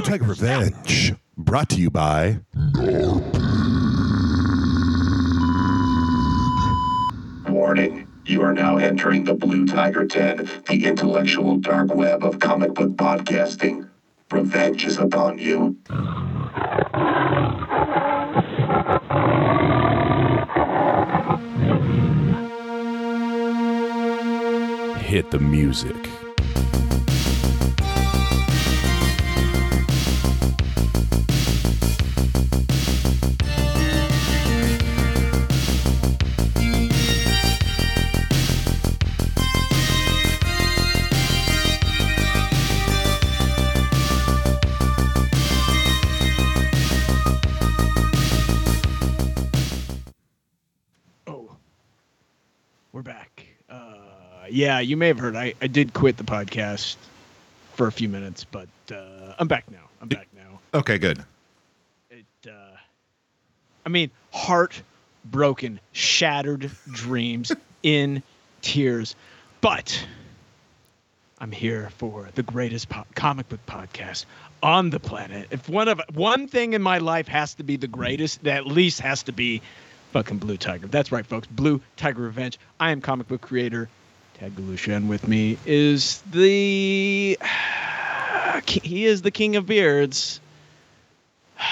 Blue Tiger Revenge, brought to you by. Warning. You are now entering the Blue Tiger 10, the intellectual dark web of comic book podcasting. Revenge is upon you. Hit the music. Yeah, you may have heard I, I did quit the podcast for a few minutes, but uh, I'm back now. I'm back now. Okay, good. It, uh, I mean, heart broken, shattered dreams in tears, but I'm here for the greatest po- comic book podcast on the planet. If one of one thing in my life has to be the greatest, that at least has to be fucking Blue Tiger. That's right, folks. Blue Tiger Revenge. I am comic book creator Galusha, and with me is the he is the king of beards.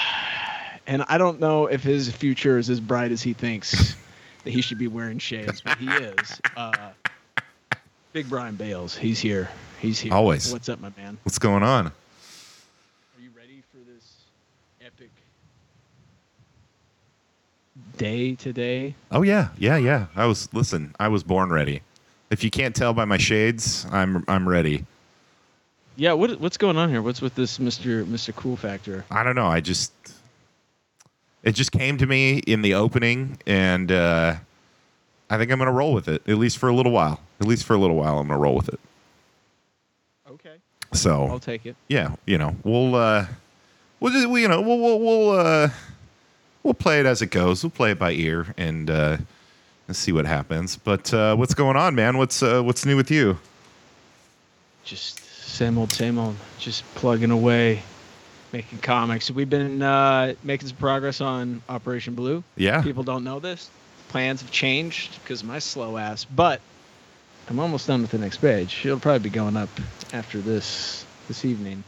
And I don't know if his future is as bright as he thinks that he should be wearing shades, but he is. Uh, Big Brian Bales, he's here. He's here. Always. What's up, my man? What's going on? Are you ready for this epic day today? Oh yeah, yeah, yeah. I was listen. I was born ready. If you can't tell by my shades, I'm I'm ready. Yeah, what what's going on here? What's with this Mr. Mr. Cool Factor? I don't know. I just it just came to me in the opening, and uh, I think I'm gonna roll with it at least for a little while. At least for a little while, I'm gonna roll with it. Okay. So I'll take it. yeah, you know, we'll uh, we'll just we, you know we'll we'll we'll uh, we'll play it as it goes. We'll play it by ear and uh, and see what happens. But uh, what's going on, man? What's uh, what's new with you? Just same old, same old. Just plugging away, making comics. We've been uh, making some progress on Operation Blue. Yeah, People don't know this. Plans have changed because of my slow ass, but I'm almost done with the next page. It'll probably be going up after this this evening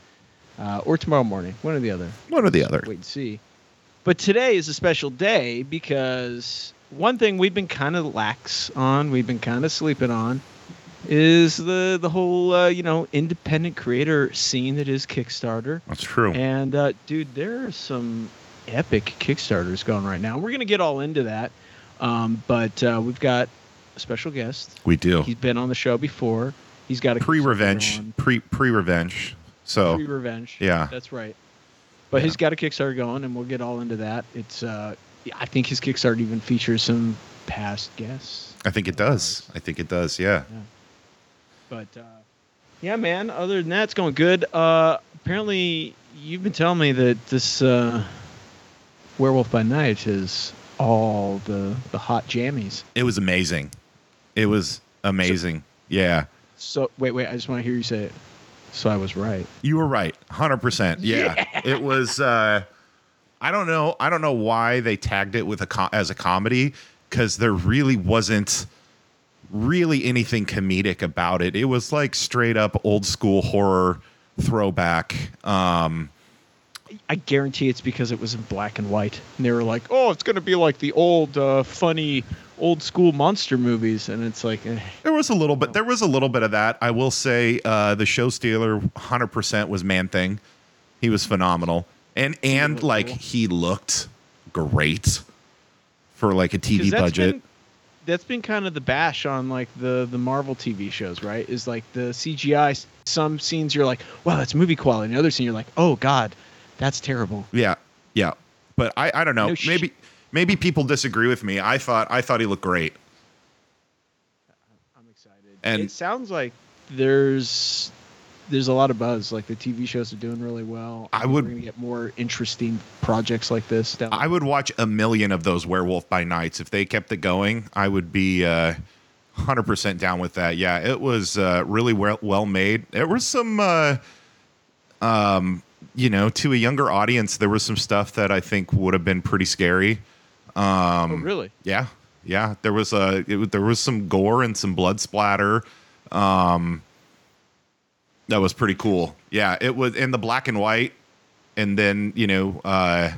uh, or tomorrow morning, one or the other. one or the other. Wait and see. But today is a special day because one thing we've been kind of lax on, we've been kind of sleeping on, is the the whole uh, you know independent creator scene that is Kickstarter. That's true. And uh, dude, there are some epic Kickstarters going right now. We're gonna get all into that, um, but uh, we've got a special guest. we do He's been on the show before. He's got a pre revenge, pre pre revenge. So Pre revenge. yeah. that's right. But Yeah. he's got a Kickstarter going, and we'll get all into that. It's uh, I think his Kickstarter even features some past guests. I think it does. I think it does. Yeah. But uh, yeah, man. Other than that, it's going good. Uh, apparently, you've been telling me that this uh, Werewolf by Night is all the the hot jammies. It was amazing. It was amazing. yeah. So wait, wait. I just want to hear you say it. So I was right. You were right. 100%. Yeah. It was uh I don't know. I don't know why they tagged it with a co- as a comedy cuz there really wasn't really anything comedic about it. It was like straight up old school horror throwback. Um I guarantee it's because it was in black and white. And they were like, "Oh, it's gonna be like the old, uh, funny, old school monster movies," and it's like, eh. There was a little bit. There was a little bit of that. I will say, uh, the show stealer, hundred percent was Man Thing. He was phenomenal, and and like cool. he looked great for like a TV budget. Been, that's been kind of the bash on like the the Marvel TV shows, right? Is like the CGI. Some scenes you're like, "Wow, that's movie quality," and other scene you're like, "Oh God, that's terrible." yeah, yeah. But I, I don't know. No sh- maybe maybe people disagree with me. I thought I thought he looked great. I'm excited. And- it sounds like there's there's a lot of buzz. Like the TV shows are doing really well. I would- We're gonna get more interesting projects like this. Down I would watch a million of those Werewolf by Nights if they kept it going. I would be uh, hundred percent down with that. Yeah, it was uh, really well well made. There was some uh, um, you know, to a younger audience, there was some stuff that I think would have been pretty scary. oh, really? Yeah, yeah. There was a it, there was some gore and some blood splatter. Um, that was pretty cool. Yeah, it was in the black and white, and then you know, uh,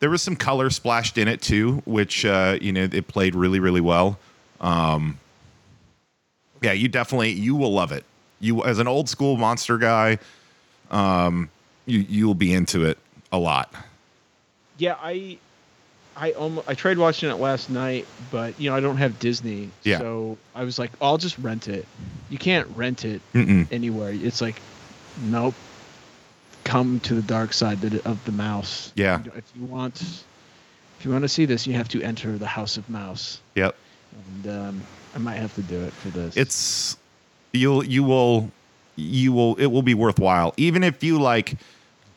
there was some color splashed in it too, which uh, you know it played really really well. Um, yeah, you definitely you will love it. You as an old school monster guy, um, you you'll be into it a lot. Yeah, I, I almost I tried watching it last night, but you know I don't have Disney, Yeah. so I was like, I'll just rent it. You can't rent it Mm-mm. anywhere. It's like, nope. Come to the dark side of the- mouse. Yeah. If you want, if you want to see this, you have to enter the House of Mouse, Yep. and um, I might have to do it for this. it's you'll you will you will it will be worthwhile even if you like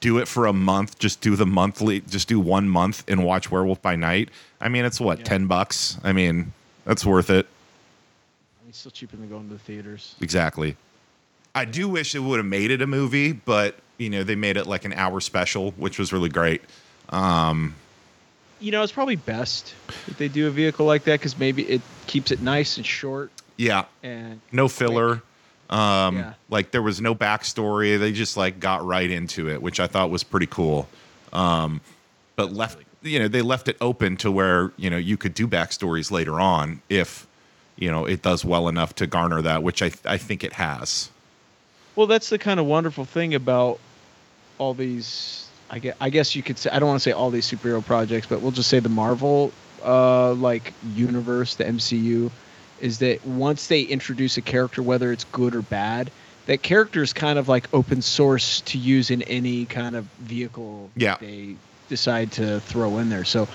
do it for a month just do the monthly just do one month and watch werewolf by night i mean it's what Yeah. 10 bucks? I mean that's worth it. It's still cheaper than going to the theaters. exactly. I do wish it would have made it a movie but you know they made it like an hour special which was really great. Um, You know, it's probably best if they do a vehicle like that because maybe it keeps it nice and short. Yeah. And no filler um Yeah. like there was no backstory they just like got right into it which i thought was pretty cool um but left you know they left it open to where you know you could do backstories later on if you know it does well enough to garner that which i i think it has Well, that's the kind of wonderful thing about all these. I guess, I guess you could say I don't want to say all these superhero projects, but we'll just say the Marvel uh, like universe, the MCU, is that once they introduce a character, whether it's good or bad, that character is kind of like open source to use in any kind of vehicle Yeah. they decide to throw in there. So.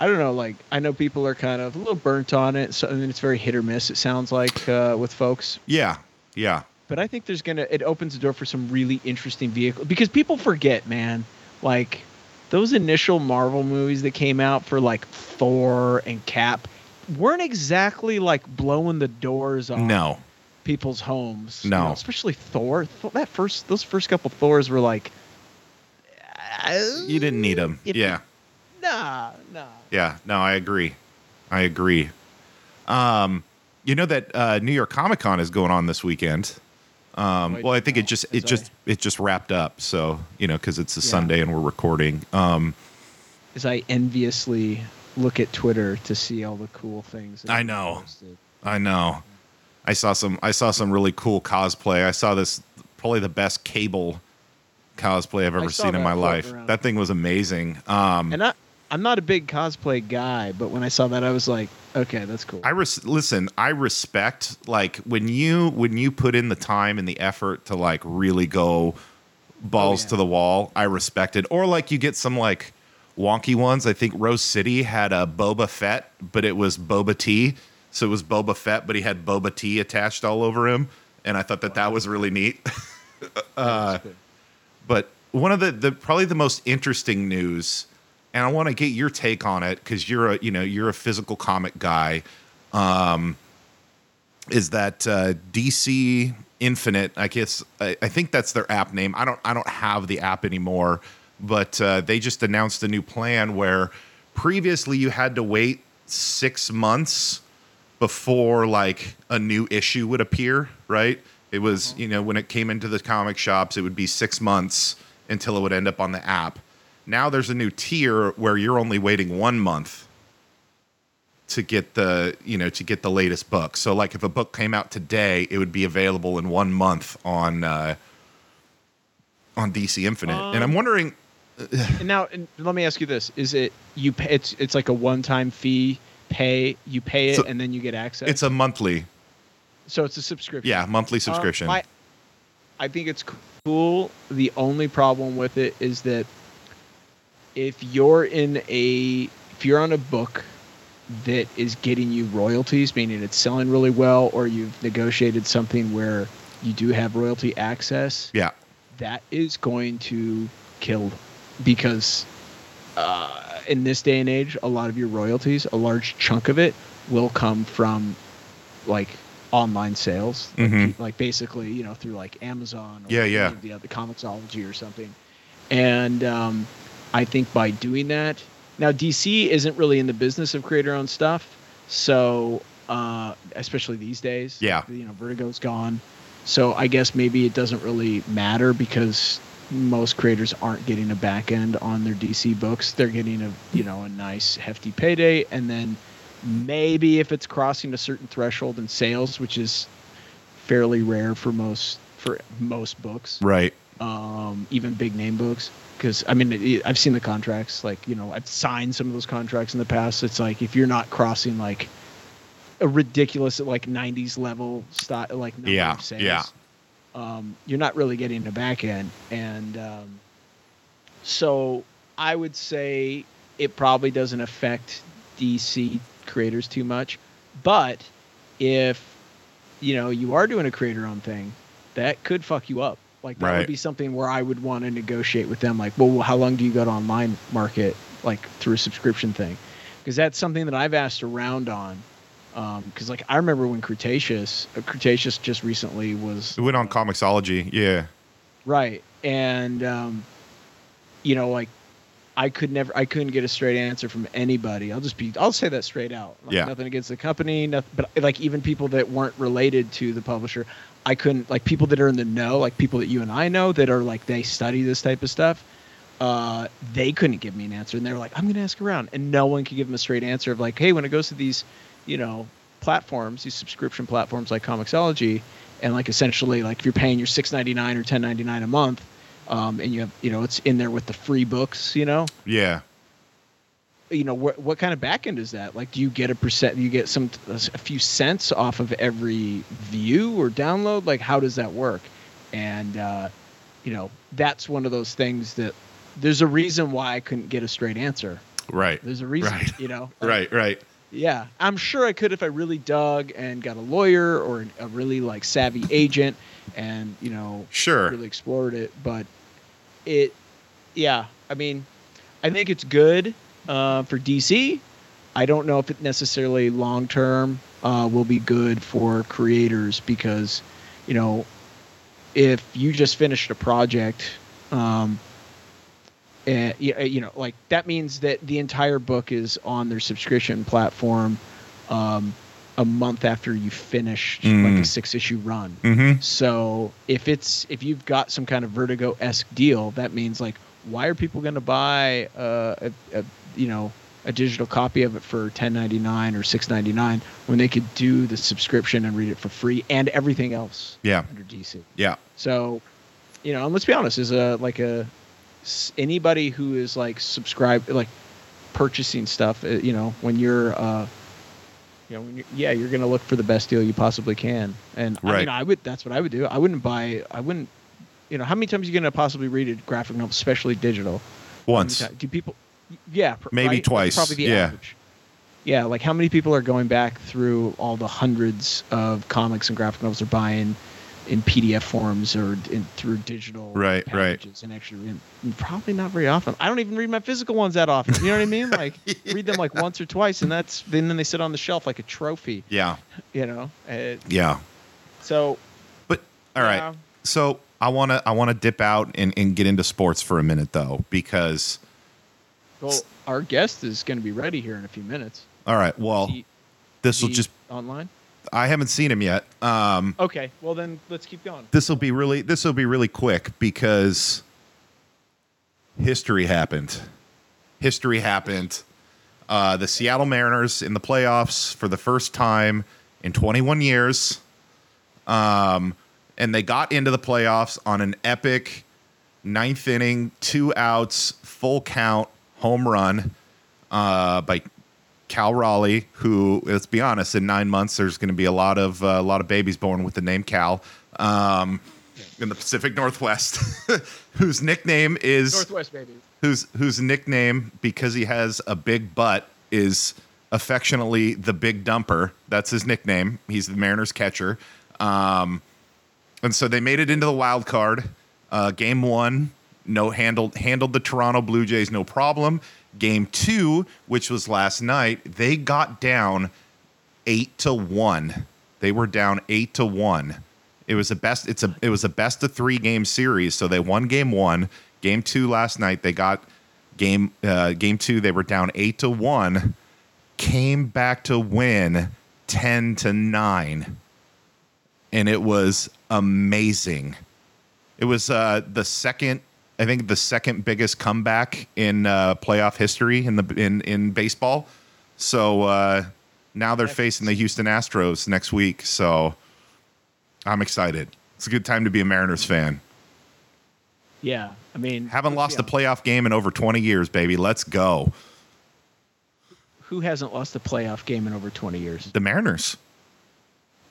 I don't know. Like, I know people are kind of a little burnt on it. So, I mean, it's very hit or miss. It sounds like uh, with folks yeah yeah but I think there's gonna it opens the door for some really interesting vehicle because people forget, man. Like those initial Marvel movies that came out for like Thor and Cap weren't exactly like blowing the doors off no people's homes. you No. know, especially Thor. That first those first couple Thors were like you didn't need them If- yeah Nah, nah. Yeah, no, I agree. I agree. Um, you know that uh, New York Comic Con is going on this weekend. Um, Wait, well, I think it just it just I- it just wrapped up. So you know, because it's a Yeah. Sunday and we're recording. Um, As I enviously look at Twitter to see all the cool things. I know. posted. I know. I saw some. I saw some really cool cosplay. I saw this probably the best cable cosplay I've ever seen in my life. around. That thing was amazing. Um, And I, I'm not a big cosplay guy, but when I saw that, I was like, okay, that's cool. I res- listen. I respect like when you when you put in the time and the effort to like really go balls Oh, yeah. to the wall. I respect it. Or like you get some like wonky ones. I think Rose City had a Boba Fett, but it was Boba Tea. So it was Boba Fett, but he had Boba Tea attached all over him, and I thought that that was really neat. Good. but one of the, the probably the most interesting news and i want to get your take on it because you're a you know you're a physical comic guy um, is that uh, dc infinite i guess I, I think that's their app name i don't i don't have the app anymore but uh, they just announced a new plan where previously you had to wait six months before like a new issue would appear, right? It was, you know, when it came into the comic shops, it would be six months until it would end up on the app. Now there's a new tier where you're only waiting one month to get the, you know, to get the latest book. So like if a book came out today, it would be available in one month on uh on DC Infinite. and I'm Um, wondering And now, and let me ask you this: Is it you? Pay, it's it's like a one-time fee. Pay you pay it, So- and then you get access. it's a monthly, so it's a subscription. yeah, monthly Um, subscription. my- I think it's cool. The only problem with it is that if you're in a if you're on a book that is getting you royalties, meaning it's selling really well, or you've negotiated something where you do have royalty access, yeah. that is going to kill because uh, in this day and age, a lot of your royalties, a large chunk of it, will come from like online sales, like, Mhm. like basically you know through like Amazon or Yeah, yeah. the other Comixology or something. and um, I think by doing that, now DC isn't really in the business of creator-owned stuff, so uh, especially these days, Yeah. you know, Vertigo's gone, so I guess maybe it doesn't really matter because most creators aren't getting a back end on their DC books. They're getting a you know a nice hefty payday, and then maybe if it's crossing a certain threshold in sales, which is fairly rare for most for most books, Right. um, even big name books. Because I mean, it, I've seen the contracts. Like you know, I've signed some of those contracts in the past. It's like if you're not crossing like a ridiculous like 90s level style, like number Yeah, of sales, yeah. Um, you're not really getting a back end. And um, so I would say it probably doesn't affect DC creators too much. But if you know you are doing a creator owned thing, that could fuck you up. Like that Right. would be something where I would want to negotiate with them. Like, well, how long do you go to online market like through a subscription thing? Because that's something that I've asked around on. Because like I remember when Cretaceous, uh, Cretaceous just recently was It went on Comixology. Yeah. Right. And um, you know, like I could never I couldn't get a straight answer from anybody. I'll just be I'll say that straight out. Like, Yeah. Nothing against the company, nothing, but like even people that weren't related to the publisher, I couldn't like people that are in the know, like people that you and I know that are like they study this type of stuff. Uh, they couldn't give me an answer, and they were like, "I'm going to ask around," and no one could give them a straight answer of like, "Hey, when it goes to these, you know, platforms, these subscription platforms like Comixology, and like essentially like if you're paying your 6.99 or 10.99 a month, um, and you have you know it's in there with the free books, you know, Yeah. you know what what kind of backend is that? Like, do you get a percent? You get some a few cents off of every view or download? Like, how does that work? And uh, you know, that's one of those things that there's a reason why I couldn't get a straight answer. Right. There's a reason, Right. you know. Right. Right. Yeah, I'm sure I could if I really dug and got a lawyer or a really like savvy agent, and you know, Sure. really explored it. But it, yeah, I mean, I think it's good uh, for DC. I don't know if it necessarily long term uh, will be good for creators because, you know, if you just finished a project, um, and you know, like that means that the entire book is on their subscription platform um, a month after you finished like Mm. a six issue run. Mm-hmm. So if it's if you've got some kind of Vertigo esque deal, that means like why are people going to buy uh, a, a you know a digital copy of it for ten ninety nine or six ninety nine when they could do the subscription and read it for free and everything else Yeah. under DC. Yeah. So you know, and let's be honest, is a like a anybody who is like subscribed like purchasing stuff, uh, you know, when you're uh you know, when you're, yeah, you're gonna look for the best deal you possibly can, and I Right. mean, I would. That's what I would do. I wouldn't buy. I wouldn't. You know, how many times are you gonna possibly read a graphic novel, especially digital? Once. Do people? Yeah, Maybe right? That's twice, Probably the yeah. average. Yeah, like how many people are going back through all the hundreds of comics and graphic novels they're buying in PDF forms or in, through digital Right, right. packages and actually read, probably not very often. I don't even read my physical ones that often. You know what I mean? Like read them like once or twice, and that's then then they sit on the shelf like a trophy. Yeah. You know, Uh, Yeah. so But all right. Yeah. So I want to I want to dip out and, and get into sports for a minute though because well, our guest is going to be ready here in a few minutes. all right. Well, this will just online. I haven't seen him yet. Um Okay, well then let's keep going. this will be really this will be really quick because history happened. History happened. Uh, the Seattle Mariners in the playoffs for the first time in 21 years. Um, and they got into the playoffs on an epic ninth inning, two outs, full count home run uh, by Cal Raleigh, who, let's be honest, in nine months there's going to be a lot of uh, a lot of babies born with the name Cal um, in the Pacific Northwest, whose nickname is Northwest baby. whose whose nickname because he has a big butt is affectionately the Big Dumper. That's his nickname. He's the Mariners catcher. Um, and so they made it into the wild card. Uh, game one, no handled handled the Toronto Blue Jays no problem. Game two, which was last night, they got down eight to one. They were down eight to one. It was a best. It's a. It was a best of three game series. So they won game one. Game two last night, they got game uh, game two. They were down eight to one, came back to win ten to nine, and it was amazing. It was uh, the second, I think, the second biggest comeback in uh, playoff history in the in in baseball. So uh, now they're facing the Houston Astros next week. So I'm excited. It's a good time to be a Mariners fan. Yeah, I mean, Haven't lost a playoff game in over 20 years, baby. Let's go. Who hasn't lost a playoff game in over 20 years? The Mariners.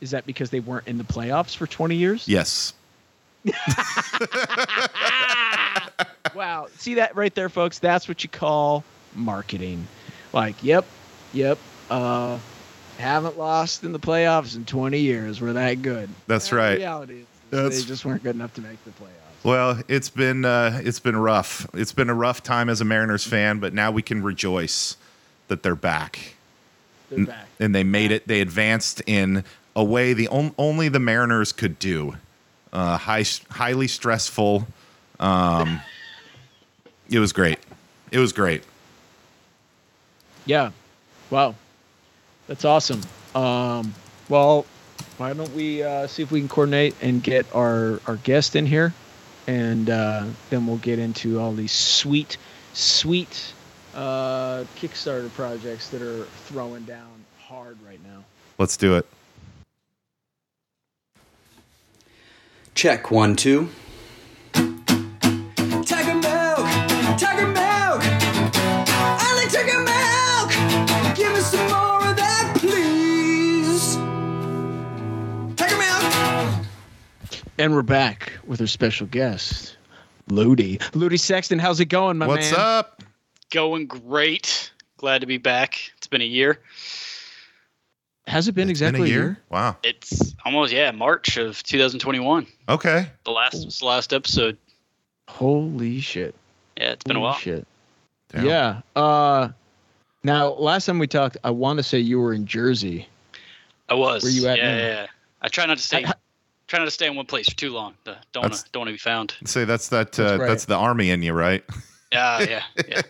Is that because they weren't in the playoffs for 20 years? Yes. Wow. See that right there, folks? That's what you call marketing. Like, yep, yep. Uh, haven't lost in the playoffs in 20 years. We're that good. That's Uh, right. Reality, is That's- they just weren't good enough to make the playoffs. Well, it's been uh, it's been rough. It's been a rough time as a Mariners fan, but now we can rejoice that they're back. They're back. and they made it. They advanced in a way the on, only the Mariners could do. Uh, high, highly stressful. Um, it was great. It was great. Yeah. Wow. That's awesome. Um, well, why don't we uh, see if we can coordinate and get our, our guest in here? And uh, then we'll get into all these sweet, sweet uh, Kickstarter projects that are throwing down hard right now. Let's do it. Check one, two. And we're back with our special guest, Ludi. Ludi Sexton, how's it going, my What's man? What's up? Going great. Glad to be back. It's been a year. Has it been It's been exactly a year? Wow. It's almost yeah, March of 2021. Okay. The last was the last episode. Holy shit. Yeah, it's been a while. Holy. Shit. Damn. Yeah. Uh, now, last time we talked, I want to say you were in Jersey. I was. Where you at yeah, now? yeah, yeah. I try not to stay I- try not to stay in one place for too long. Uh, Don't wanna, don't want to be found. Say that's that. That's Uh, right. That's the army in you, right? Yeah, yeah, yeah.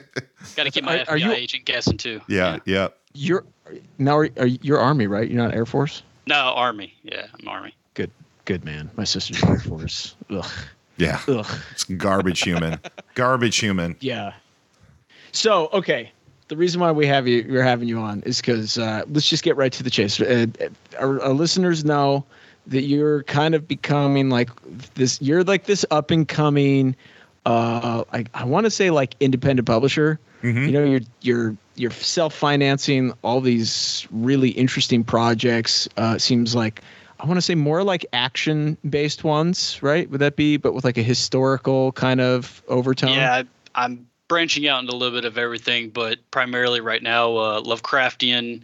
Got to keep my Are- are FBI you- agent guessing too. Yeah. Yeah. You're now are, are you're Army, right? You're not Air Force. No, Army. Yeah, I'm Army. Good, good man. My sister's Air Force. Ugh, Yeah. ugh. It's garbage human. garbage human. Yeah. So okay, the reason why we have you, we're having you on, is because uh, let's just get right to the chase. Uh, our, our listeners know that you're kind of becoming like this. You're like this up and coming. Uh, I I want to say like independent publisher. Mhm. You know, you're you're you're self financing all these really interesting projects. Uh, it seems like. I want to say more like action based ones, right? Would that be, but with like a historical kind of overtone? Yeah, I, I'm branching out into a little bit of everything, but primarily right now, uh, Lovecraftian,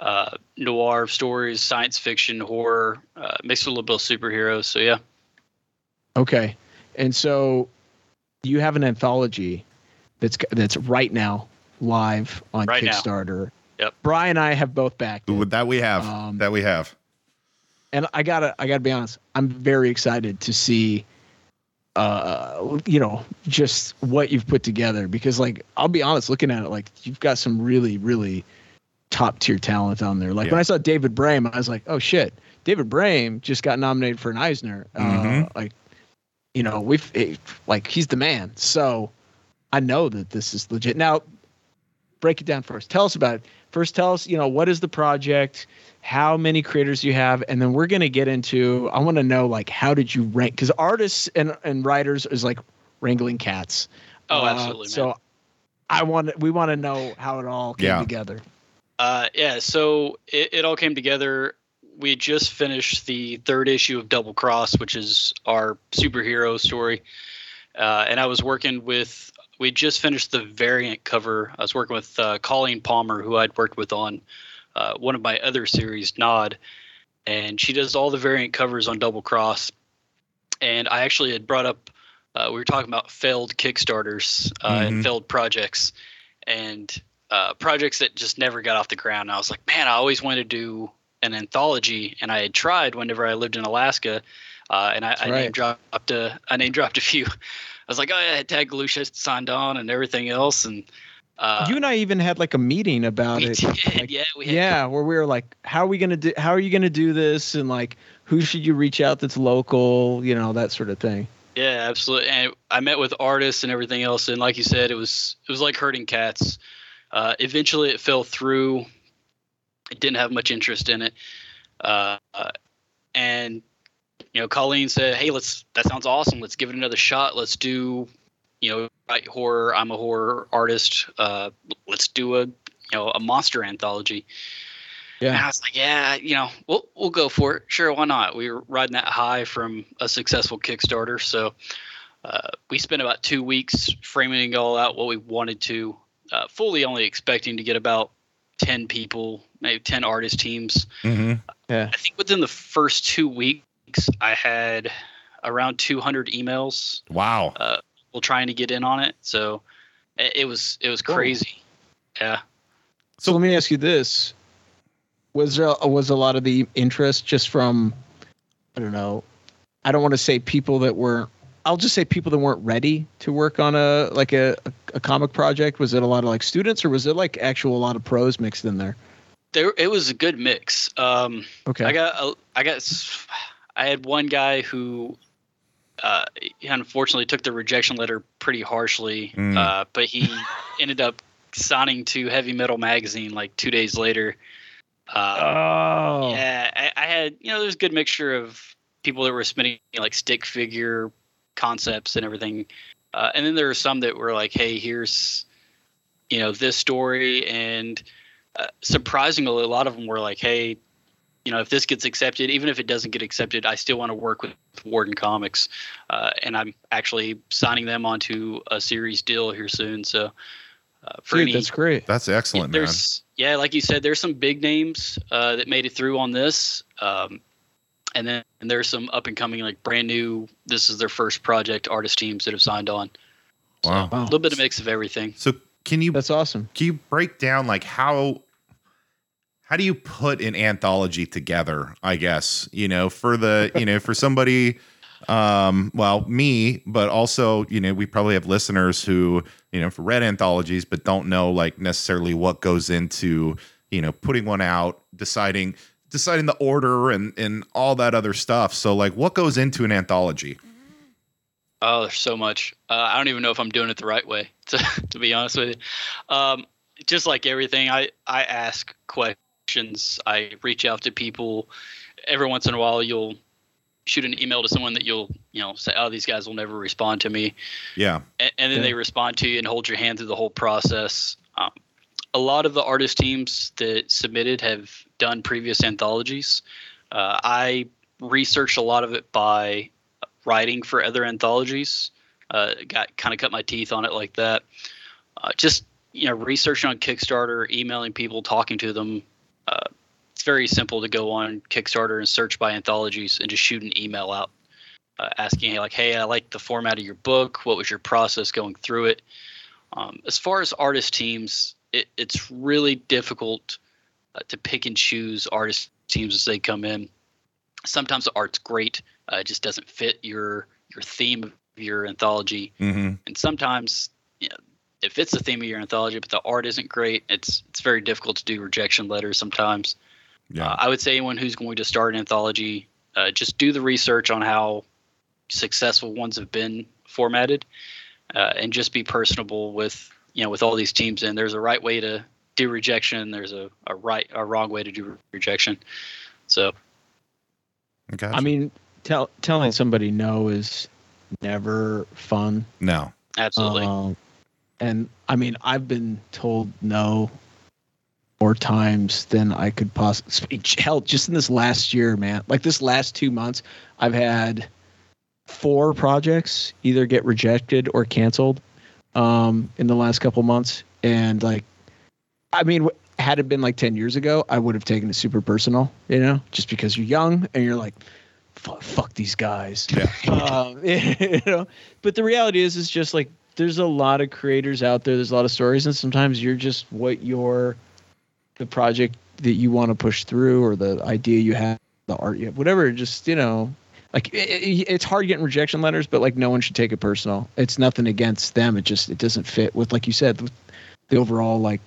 uh, noir stories, science fiction, horror, uh, mixed with a little bit of superheroes. So yeah, Okay. And so you have an anthology that's that's right now live on Right now. Kickstarter. Yep. Brian and I have both backed it. With That we have. Um, that we have. And I gotta I gotta be honest, I'm very excited to see uh you know, just what you've put together because like I'll be honest, looking at it, like you've got some really, really top tier talent on there. Like when I saw David Brame, I was like, oh shit, David Brame just got nominated for an Eisner. Uh, Mhm. like, you know, we've it, like he's the man. So I know that this is legit. Now, break it down first. Tell us about it. First, tell us, you know, what is the project? How many creators you have, and then we're gonna get into. I want to know like how did you rank? Because artists and and writers is like wrangling cats. Oh, Uh, absolutely, man. So I want we want to know how it all came Yeah. together. Uh, yeah, so it, it all came together. We just finished the third issue of Double Cross, which is our superhero story. Uh, and I was working with, we just finished the variant cover. I was working with uh, Colleen Palmer, who I'd worked with on uh, one of my other series, Nod. And she does all the variant covers on Double Cross. And I actually had brought up, uh, we were talking about failed Kickstarters uh, Mhm. and failed projects. And uh, projects that just never got off the ground. And I was like, man, I always wanted to do an anthology, and I had tried whenever I lived in Alaska, uh, and I, I right. name dropped a I name dropped a few. I was like, oh yeah, Tag Galusha signed on and everything else, and uh, you and I even had like a meeting about it. did, like, yeah, we had yeah, where we were like, how are we gonna do? How are you gonna do this? And like, who should you reach out that's local? You know, that sort of thing. Yeah, absolutely. And I met with artists and everything else, and like you said, it was it was like herding cats. Uh, eventually, it fell through. It didn't have much interest in it, uh, and you know, Colleen said, "Hey, let's. That sounds awesome. Let's give it another shot. Let's do, you know, write horror. I'm a horror artist. Uh, let's do a, you know, a monster anthology." And I was like, yeah, you know, we'll we'll go for it. Sure, why not? We were riding that high from a successful Kickstarter, so uh, we spent about two weeks framing it all out what we wanted to. Uh, fully only expecting to get about ten people, maybe ten artist teams. hmm Yeah. I think within the first two weeks, I had around 200 emails. Wow. Uh, people trying to get in on it, so it, it was it was Whoa. crazy. Yeah. So let me ask you this: Was there was a lot of the interest just from I don't know? I don't want to say people that were. I'll just say people that weren't ready to work on a like a, a, a comic project. Was it a lot of like students, or was it like actual a lot of pros mixed in there? There, it was a good mix. Um, Okay. I got a, I got I had one guy who uh, unfortunately took the rejection letter pretty harshly, Mm. uh, but he ended up signing to Heavy Metal Magazine like two days later. Uh, oh. Yeah, I, I had you know there's a good mixture of people that were submitting like stick figure concepts and everything, uh, and then there are some that were like, hey, here's you know this story, and uh, surprisingly, a lot of them were like, hey, you know if this gets accepted, even if it doesn't get accepted, I still want to work with Warden Comics, uh, and I'm actually signing them onto a series deal here soon. So uh, for Dude, any that's great. That's excellent, man. there's yeah, like you said, there's some big names uh, that made it through on this, um, and then and there's some up and coming, like brand new. This is their first project artist teams that have signed on. Wow. A little bit of mix of everything. So can you That's awesome. can you break down like how how do you put an anthology together i guess you know for the you know for somebody um well me but also you know we probably have listeners who you know for read anthologies but don't know like necessarily what goes into you know putting one out deciding deciding the order and and all that other stuff so like what goes into an anthology Oh, there's so much. Uh, I don't even know if I'm doing it the right way. To, to be honest with you, um, just like everything, I I ask questions. I reach out to people. Every once in a while, you'll shoot an email to someone that you'll you know say, oh, these guys will never respond to me. yeah and, and then Yeah. they respond to you and hold your hand through the whole process. Um, a lot of the artist teams that submitted have done previous anthologies. Uh, I researched a lot of it by writing for other anthologies. Uh, got kind of cut my teeth on it like that. Uh, just you know, researching on Kickstarter, emailing people, talking to them. Uh, it's very simple to go on Kickstarter and search by anthologies and just shoot an email out uh, asking like, "Hey, I like the format of your book. What was your process going through it?" Um, as far as artist teams, it, it's really difficult uh, to pick and choose artist teams as they come in. Sometimes the art's great, uh, it just doesn't fit your your theme of your anthology, mm-hmm. and sometimes you know, it fits the theme of your anthology, but the art isn't great. It's it's very difficult to do rejection letters sometimes. yeah Uh, I would say anyone who's going to start an anthology, uh, just do the research on how successful ones have been formatted, uh, and just be personable with you know with all these teams. And there's a right way to do rejection. There's a, a right a wrong way to do rejection. So okay I mean, tell, telling somebody no is never fun. no absolutely, Um, and I mean, I've been told no more times than I could possibly. Hell, just in this last year, man, like this last two months, I've had four projects either get rejected or canceled um, in the last couple months. And like, I mean, had it been like 10 years ago, I would have taken it super personal, you know, just because you're young and you're like, fuck, fuck these guys yeah um, you know but the reality is it's just like there's a lot of creators out there there's a lot of stories and sometimes you're just what your the project that you want to push through or the idea you have the art you have whatever just you know like i i- it's hard getting rejection letters, but like no one should take it personal. It's nothing against them. It just it doesn't fit with like you said the overall like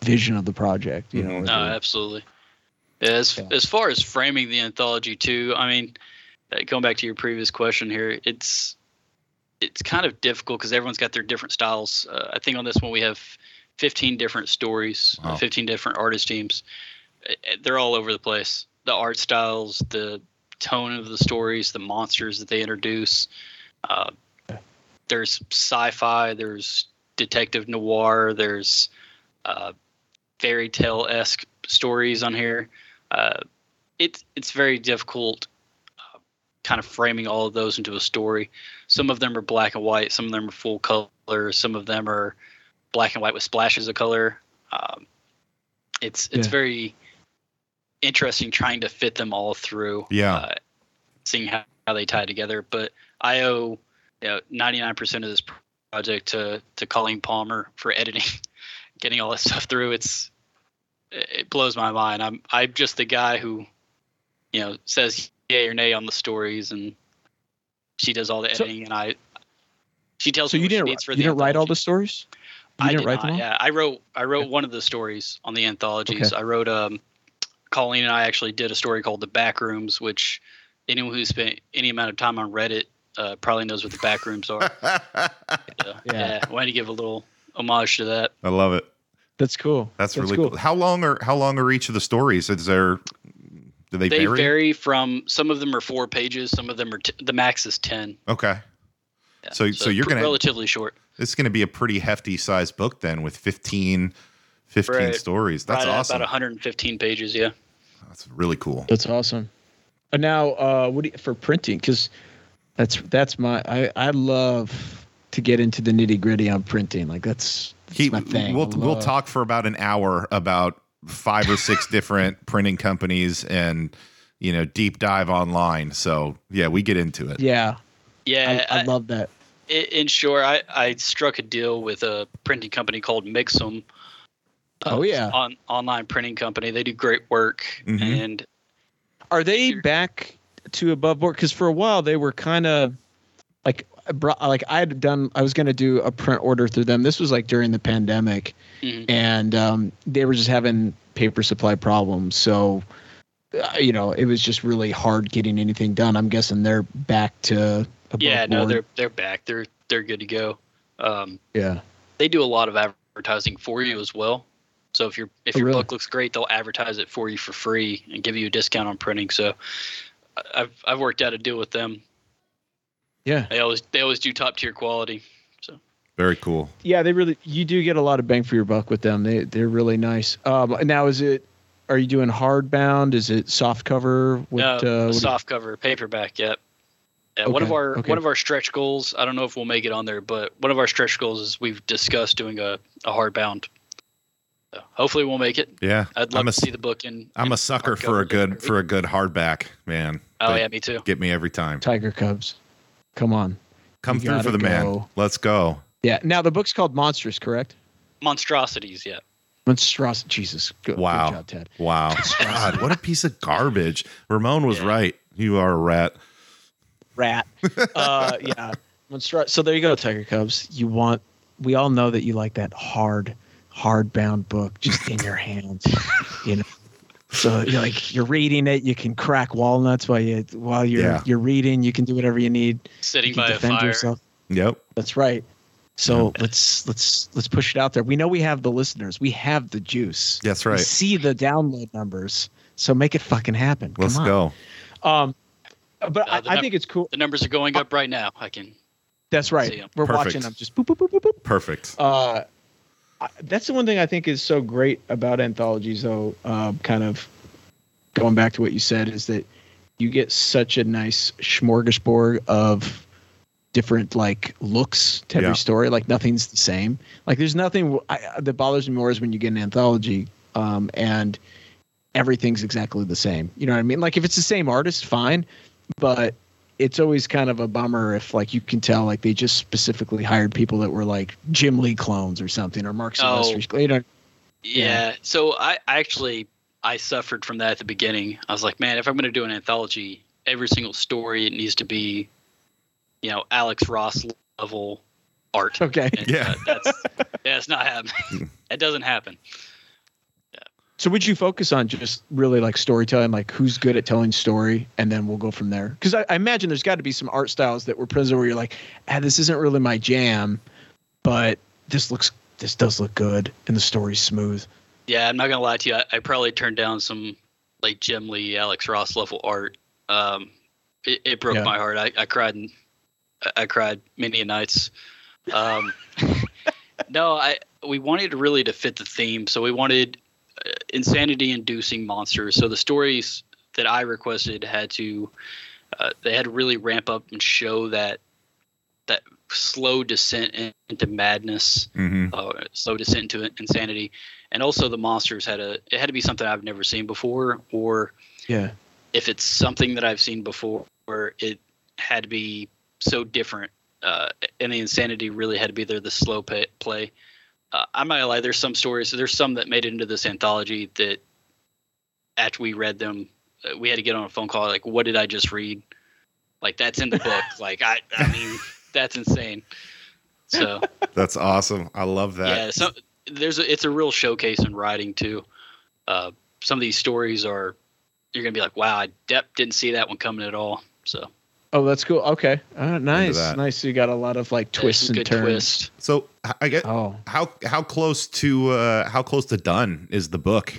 vision of the project. You know. Or No, the- absolutely. As Yeah. as far as framing the anthology too, I mean, uh, going back to your previous question here, it's it's kind of difficult because everyone's got their different styles. Uh, I think on this one we have 15 different stories, uh, Wow. 15 different artist teams. Uh, uh, They're all over the place. The art styles, the tone of the stories, the monsters that they introduce. Uh, there's sci-fi. There's detective noir. There's uh, fairy tale esque stories on here. Uh, it's it's very difficult, uh, kind of framing all of those into a story. Some of them are black and white. Some of them are full color. Some of them are black and white with splashes of color. Um, it's it's Yeah. very interesting trying to fit them all through. Yeah. Uh, seeing how, how they tie together, but I owe you know 99% of this project to to Colleen Palmer for editing, getting all that stuff through. It's it blows my mind. I'm I'm just the guy who, you know, says yay or nay on the stories, and she does all the So- editing, and I. She tells So me you what didn't needs for you the didn't write all the stories? You I didn't did write not. them all? Yeah, I wrote I wrote one of the stories on the anthologies. I wrote um, Colleen and I actually did a story called The Back Rooms, which anyone who spent any amount of time on Reddit uh, probably knows what the back rooms are. Yeah. yeah, I wanted to give a little homage to that. I love it. That's cool. That's, really cool. How long are how long are each of the stories? Is there do they, They vary? vary from some of them are four pages, some of them are t- the max is ten. Okay. Yeah, So- so you're pr- gonna- relatively short. It's going to be a pretty hefty sized book then with 15, 15 Right. stories. That's right awesome. About 115 pages. Yeah. That's really cool. That's awesome. And now, uh, what do you, for printing? Because that's that's my I I love to get into the nitty gritty on printing. Like that's, that's He, my thing. we'll we'll talk for about an hour about five or six different printing companies and you know deep dive online. So yeah, we get into it. Yeah, Yeah. I, I love that. In short, I, I struck a deal with a printing company called Mixam. Oh, yeah. on online printing company. They do great work, Mhm. and Are they back to above board? Because for a while they were kind of like I brought like I had done. I was going to do a print order through them. This was like during the pandemic, Mhm. and um, they were just having paper supply problems. So, uh, you know, it was just really hard getting anything done. I'm guessing they're back to yeah, no, board. they're they're back. They're they're good to go. Um, yeah. they do a lot of advertising for you as well. So if your if Oh, your really? book looks great, they'll advertise it for you for free and give you a discount on printing. So I've I've worked out a deal with them. Yeah. They always they always do top tier quality. So very cool. Yeah, they really you do get a lot of bang for your buck with them. They they're really nice. Um, now is it are you doing hardbound? Is it soft cover? What, no, uh, what do you- soft cover paperback. Yep. Yeah, one of our okay. one of our stretch goals. I don't know if we'll make it on there, but one of our stretch goals is we've discussed doing a, a hardbound. So hopefully we'll make it. Yeah, I'd love I'm a to see the book in. I'm in a sucker for a good for a good hardback man. Oh They yeah, me too. get me every time. Tiger Cubs. Come on. Come You through for gotta the man. Let's go. Yeah. Now the book's called Monstrous, correct? Monstrosities, yeah. Monstrous. Jesus. Good, Wow. good job, Ted. Wow. God, what a piece of garbage. Ramon was Yeah. right. You are a rat. Rat. uh, yeah. Monstrous. So there you go, Tiger Cubs. You want. We all know that you like that hard, hardbound book just in your hands. You know. So you're like you're reading it, you can crack walnuts while you while you're Yeah. you're reading. You can do whatever you need. Sitting You can by a defend fire. yourself. Yep. That's right. So let's let's let's push it out there. We know we have the listeners. We have the juice. That's We right. see the download numbers. So make it fucking happen. Let's Come on. go. Um, but Uh, I, the I think it's cool. The numbers are going up right now. I can. That's see right. 'em. We're Perfect. watching them just boop boop boop boop boop. Perfect. Uh, I- that's the one thing I think is so great about anthologies, though. Um, kind of going back to what you said is that you get such a nice smorgasbord of different like looks to every Yeah. story. Like nothing's the same. Like there's nothing I, that bothers me more is when you get an anthology um, and everything's exactly the same. You know what I mean? Like if it's the same artist, fine, but it's always kind of a bummer if like you can tell like they just specifically hired people that were like Jim Lee clones or something or Marc Oh. Silvestri. You know, Yeah. Yeah. So I, I actually I suffered from that at the beginning. I was like, man, if I'm going to do an anthology, every single story it needs to be, you know, Alex Ross level art. Okay. And, Yeah. uh, that's yeah, it's not happening. it doesn't happen. So would you focus on just really like storytelling, like who's good at telling story, and then we'll go from there? Because I, I imagine there's got to be some art styles that were present where you're like, ah, this isn't really my jam, but this looks, this does look good, and the story's smooth. Yeah, I'm not gonna lie to you. I, I probably turned down some like Jim Lee, Alex Ross level art. Um, it, it broke Yeah. my heart. I, I cried. And, I- cried many nights. Um, no, I we wanted really to fit the theme, so we wanted uh, insanity-inducing monsters. So the stories that I requested had to uh, they had to really ramp up and show that that slow descent in- into madness hmm uh, slow descent into insanity, and also the monsters had a it had to be something I've never seen before, or Yeah. if it's something that I've seen before, it had to be so different, uh, and the insanity really had to be there. The slow pay, play. Uh, I'm not gonna lie. There's some stories. There's some that made it into this anthology that, after we read them, uh, we had to get on a phone call. Like, what did I just read? Like that's in the book. like I, I mean, that's insane. So That's awesome. I love that. yeah, so there's a, it's a real showcase in writing too. Uh, some of these stories are you're gonna be like, wow, I de- didn't see that one coming at all. So Oh, that's cool. Okay. Uh, nice. that. Nice. You got a lot of like twists and turns. twist. So I get Oh, how how close to uh how close to done is the book?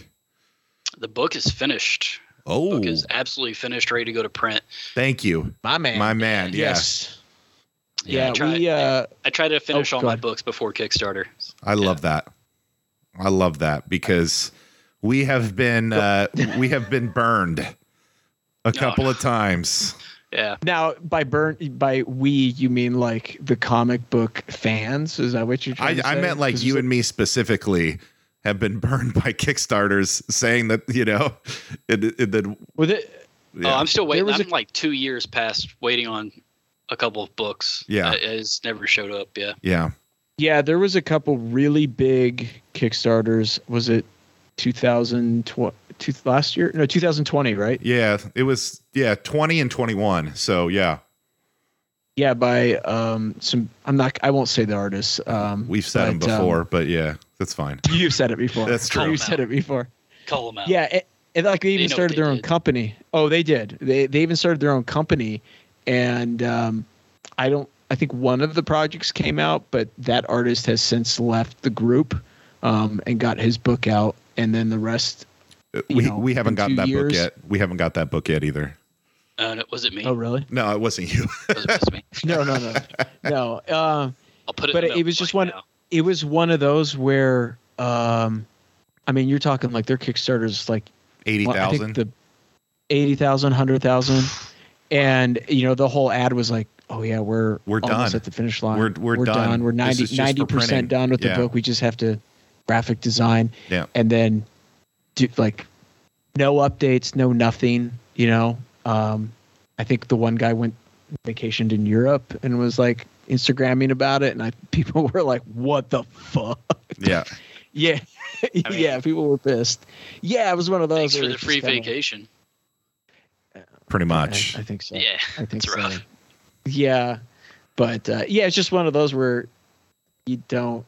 The book is finished. Oh, book is absolutely finished, ready to go to print. thank you, my man. my man. Yes. Yeah, Yeah, I tried- we uh I try to finish Oh, all my ahead. books before Kickstarter. I love that. I love that because we have been uh we have been burned a couple of times. Yeah, now by burn by we you mean like the comic book fans? Is that what you're I, trying to I meant like you and me specifically have been burned by Kickstarters saying that you know it, it, that with it Oh, I'm still waiting. I'm a- like two years past waiting on a couple of books. Yeah. Uh, it's never showed up. Yeah, yeah Yeah, there was a couple really big Kickstarters. Was it 2020 two, last year? No, 2020, right? yeah it was yeah 20 and 21 so yeah Yeah, by um some I'm not I won't say the artists. Um we've said them but, um, before but yeah that's fine you've said it before. That's true. You said it before. call them out. Yeah, it, and like they They even know started they their own company. Oh, they did. They they even started their own company, and um, I don't. I think one of the projects came out, but that artist has since left the group um, and got his book out, and then the rest. You we, know, we haven't gotten got two that book yet we haven't got that book yet either Uh, no, was it me? Oh, really? no it wasn't you Was it me? No, no, no, no. Uh, I'll put it. But in the it was just one- now. it was one of those where, um, I mean, you're talking like their Kickstarter's like well, I think 80,000 the 80,000, And, you know, the whole ad was like, oh, yeah, we're, We're almost done. at the finish line. We're- we're done. We're This 90, is just for 90% done with Yeah. the book. We just have to graphic design. Yeah. And then do like no updates, no nothing, you know. Um, I think the one guy went vacationed in Europe and was like Instagramming about it. And I, people were like, what the fuck? yeah Yeah. I mean- yeah, people were pissed. Yeah, it was one of those. Thanks for the free just kinda- vacation. pretty I, much I think so. Yeah, I think it's so. rough. Yeah, but uh, yeah, it's just one of those where you don't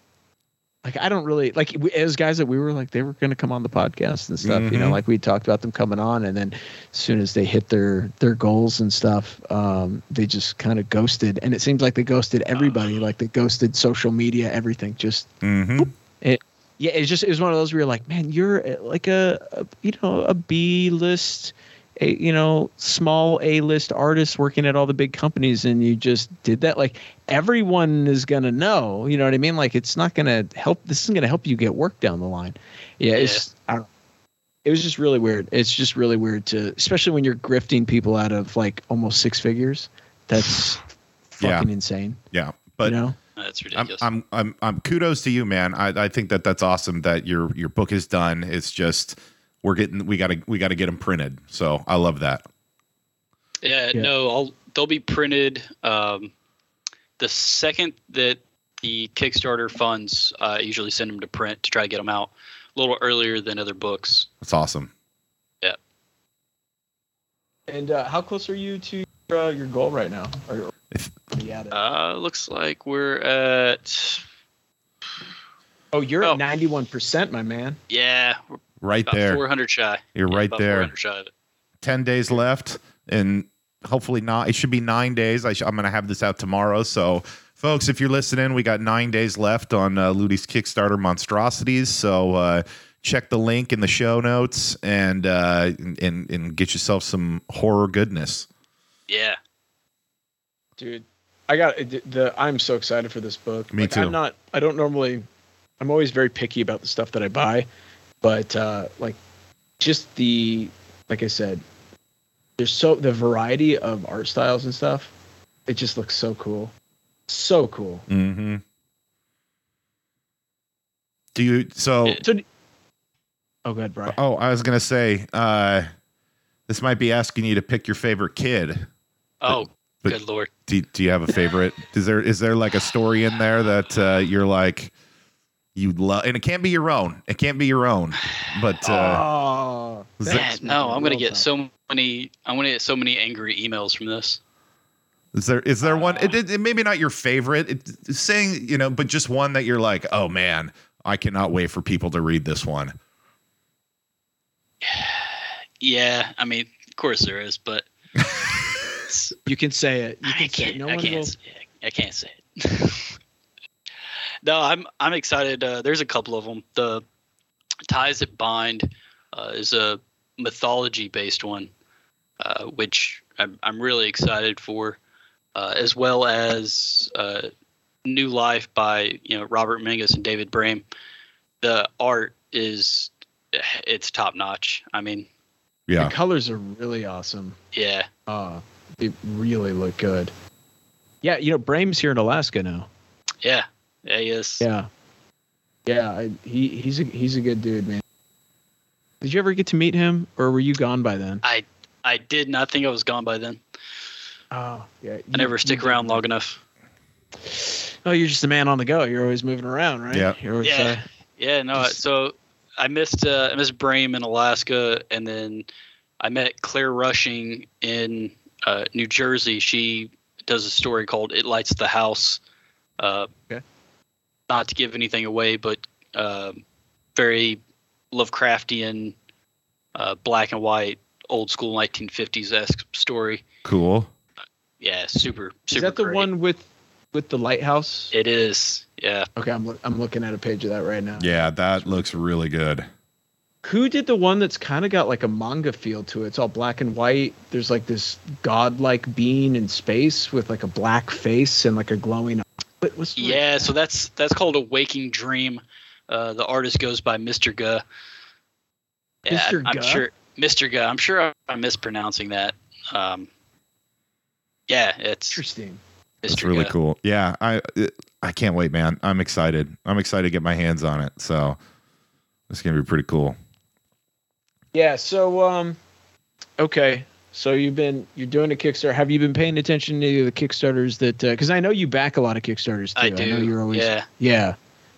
like. I don't really like we, as guys that we were like they were going to come on the podcast and stuff. You know, Mhm. like we talked about them coming on, and then as soon as they hit their their goals and stuff, um, they just kind of ghosted. And it seems like they ghosted everybody. Like they ghosted social media, everything. Just mm-hmm. yeah, it's just it was one of those where you're like, man, you're uh, like a, a you know a B list, a you know small A list artists working at all the big companies, and you just did that. Like everyone is gonna know, you know what I mean? Like it's not gonna help. This isn't gonna help you get work down the line. Yeah, it's I don't. It was just really weird. It's just really weird to, especially when you're grifting people out of like almost six figures. That's Yeah. fucking insane. yeah but you know? That's I'm, ridiculous. I'm, I'm, I'm kudos to you, man. I, I think that that's awesome that your, your book is done. It's just, we're getting, we gotta, we gotta get them printed. So I love that. yeah, Yeah. no, I'll, they'll be printed. Um, the second that the Kickstarter funds, uh, I usually send them to print to try to get them out a little earlier than other books. That's awesome. Yeah. And uh, how close are you to uh, your goal right now? Or, or If- you at it? Uh, looks like we're at oh, you're oh. at ninety-one percent, my man. yeah, we're Right about there. 400 shy. You're Yeah, right about there. 400 shy of it. 10 days left and hopefully not it should be nine days I sh- i'm going to have this out tomorrow so folks if you're listening we got nine days left on uh, ludi's kickstarter monstrosities so uh, check the link in the show notes and uh, and and get yourself some horror goodness Yeah. dude i got the, the i'm so excited for this book Me Like, too. i'm not i don't normally i'm always very picky about the stuff that i buy but uh like just the like i said there's so the variety of art styles and stuff it just looks so cool. So cool. Mm-hmm. Do you so so oh good brian. Oh i was going to say uh this might be asking you to pick your favorite kid. Oh, but- good lord. do, do you have a favorite? Is there is there like a story in there that uh, you're like you love and it can't be your own it can't be your own but uh oh there, no, I'm gonna get so many. I'm gonna get so many angry emails from this. is there is there one it, it, it maybe not your favorite it's saying you know but just one that you're like oh man i cannot wait for people to read this one Yeah, I mean, of course there is, but you can say it you I can say it can't. no I one can't. will. I can't say it. no, I'm. I'm excited. Uh, there's a couple of them. The ties that bind uh, is a mythology-based one, uh, which I'm. I'm really excited for, uh, as well as uh, New Life by you know Robert Mingus and David Brame. The art is it's top notch. I mean, yeah the colors are really awesome yeah. uh they really look good yeah you know brame's here in alaska now Yeah, yeah, he is. Yeah. Yeah, I, he he's a he's a good dude, man. Did you ever get to meet him, or were you gone by then? I I did not think I was gone by then. Oh, yeah. I never stick around long enough. Oh, you're just a man on the go. You're always moving around, right? Yeah. You're always, Yeah. uh, Yeah, no. Just- So I missed uh, I missed Brame in Alaska, and then I met Claire Rushing in uh, New Jersey. She does a story called "It Lights the House." Uh, Okay. Not to give anything away, but um very Lovecraftian, uh, black and white, old school 1950s esque story. cool Yeah, super super. is that the great. one with with the lighthouse? It is. Yeah. okay, I'm loo- I'm looking at a page of that right now. yeah that looks really good Who did the one that's kind of got like a manga feel to it? It's all black and white. There's like this godlike being in space with like a black face and like a glowing. What, what's the- Yeah, so that's that's called a waking dream. Uh, the artist goes by Mr. Guh. Yeah, Mr. I'm Guh? sure Mr. Guh. I'm sure I'm mispronouncing that. Um, yeah, it's interesting. Mr. It's really Guh. cool. Yeah, I it, I can't wait, man. I'm excited. I'm excited to get my hands on it. So it's gonna be pretty cool. Yeah. So, um, okay. So you've been you're doing a Kickstarter. Have you been paying attention to the Kickstarters that? Because I know you back a lot of Kickstarters too. I do. know you're always. yeah. Yeah.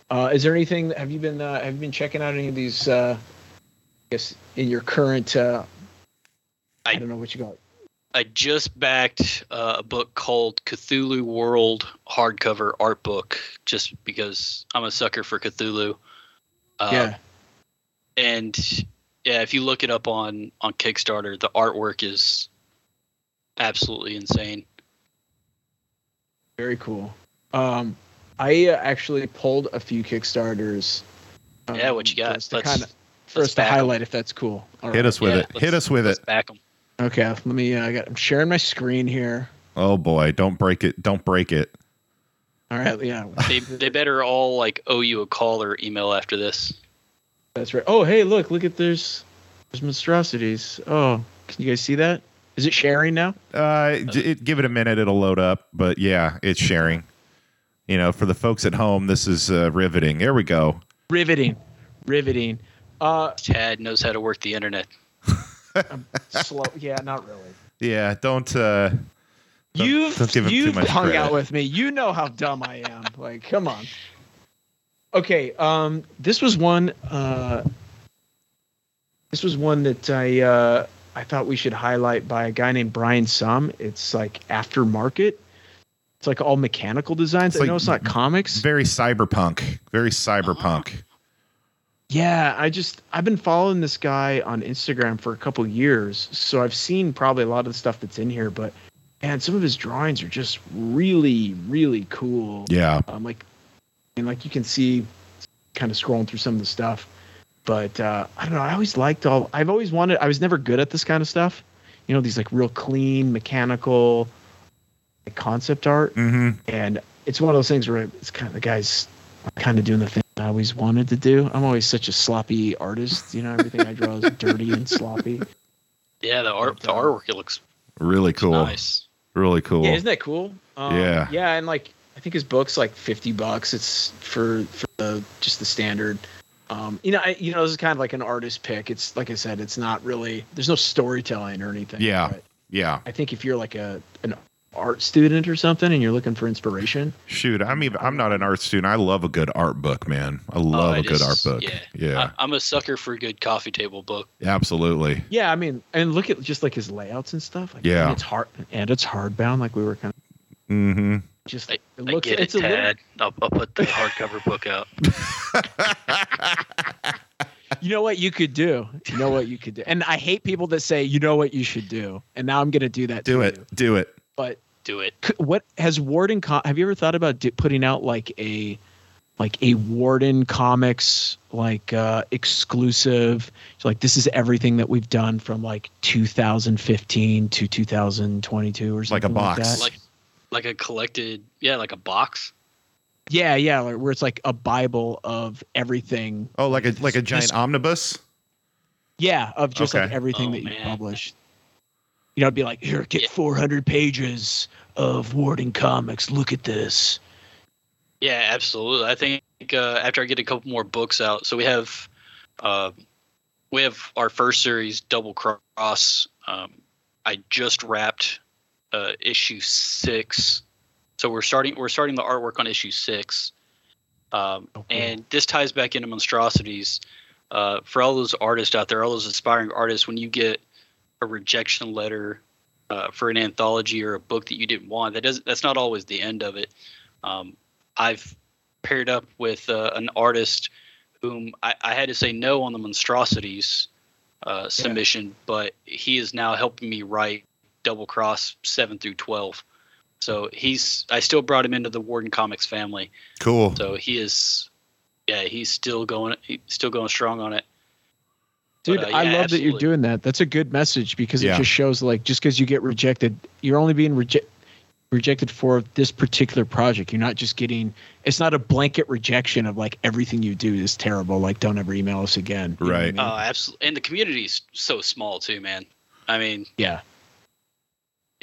Uh, is there anything? Have you been uh, Have you been checking out any of these? Uh, I guess in your current. Uh, I, I- don't know what you got. I just backed uh, a book called Cthulhu World hardcover art book, just because I'm a sucker for Cthulhu. Uh, yeah. and yeah, if you look it up on on Kickstarter, the artwork is absolutely insane. Very cool. Um, I uh, actually pulled a few Kickstarters. Yeah, what you um, got? for us to Let's- kinda- for let's us to back 'em. highlight if that's cool. All Hit right. us with Yeah, it. Hit let's- with let's it. Back 'em. Okay, let me. Uh, I got. I'm sharing my screen here. Oh boy, don't break it. Don't break it. All right. Yeah. They they better all like owe you a call or email after this. That's right. Oh, hey, look, look at there's there's monstrosities. Oh, can you guys see that? Is it sharing now? Uh, j- it, give it a minute. It'll load up. But yeah, it's sharing. You know, for the folks at home, this is uh, riveting. There we go. Riveting, riveting. Uh, Chad knows how to work the internet. slow. Yeah, not really. Yeah, don't. Uh, Don't- you've don't give him too you've much hung credit. out with me. You know how dumb I am. like, come on. Okay. Um, this was one. Uh, this was one that I uh, I thought we should highlight by a guy named Brian Sum. It's like aftermarket. It's like all mechanical designs. It's I know like it's not comics. Very cyberpunk. Very cyberpunk. Yeah, I just I've been following this guy on Instagram for a couple years, so I've seen probably a lot of the stuff that's in here. But and some of his drawings are just really, really cool. Yeah. Um, like, and like you can see, kind of scrolling through some of the stuff. But uh, I don't know. I always liked all. I've always wanted. I was never good at this kind of stuff. You know, these like real clean mechanical like, concept art, Mm-hmm. and it's one of those things where it's kind of the guy's kind of doing the thing I always wanted to do. I'm always such a sloppy artist. You know, everything I draw is dirty and sloppy. Yeah, the art, the uh, artwork, it looks Really cool. nice. Really cool. Yeah, isn't that cool? Um, Yeah. Yeah, and like I think his book's like fifty bucks. It's for for the just the standard. Um, you know, I, you know, this is kind of like an artist pick. It's like I said, it's not really. There's no storytelling or anything. Yeah. yeah. I think if you're like a an art student or something and you're looking for inspiration, Shoot, I'm even. I'm not an art student. I love a good art book, man. I love I a good art book. yeah. Yeah. I, I'm a sucker for a good coffee table book. absolutely. yeah, I mean, and look at just like his layouts and stuff. Like, Yeah. and it's hard and it's hardbound. Like we were kind of Mm-hmm. Just. I, it I get it's it, a little, I'll, I'll put the hardcover book out. You know what you could do. You know what you could do. And I hate people that say, "You know what you should do," and now I'm going to do that. Do to it. you. Do it. But Do it. what has Warden? Com- have you ever thought about di- putting out like a like a Warden Comics like uh exclusive? So, like this is everything that we've done from like 2015 to 2022 or something Like a something like, box. that. Like, like a collected, yeah, like a box. yeah, yeah, where it's like a bible of everything. Oh, like a like a This- giant omnibus. Yeah, of just like everything Oh, that you man. published. You know, it'd be like, here, get Yeah. 400 pages of Warden Comics. Look at this. Yeah, absolutely. I think uh, after I get a couple more books out, so we have, uh, we have our first series, Double Cross. Um, I just wrapped uh, issue six, so we're starting we're starting the artwork on issue six, um, cool. and this ties back into monstrosities. Uh, for all those artists out there, all those aspiring artists, when you get a rejection letter uh, for an anthology or a book that you didn't want, that doesn't that's not always the end of it. Um, I've paired up with uh, an artist whom I, I had to say no on the monstrosities uh, submission, but he is now helping me write Double Cross seven through twelve. So he's I still brought him into the Warden Comics family. Cool. So he is, yeah, he's still going, he's still going strong on it. Dude, But, uh, I yeah, love that you're doing that. That's a good message because Yeah. it just shows like just because you get rejected, you're only being rejected rejected for this particular project. You're not just getting it's not a blanket rejection of like everything you do is terrible. Like don't ever email us again. You know I Right. mean? Oh, absolutely. And the community's so small too, man. I mean, yeah.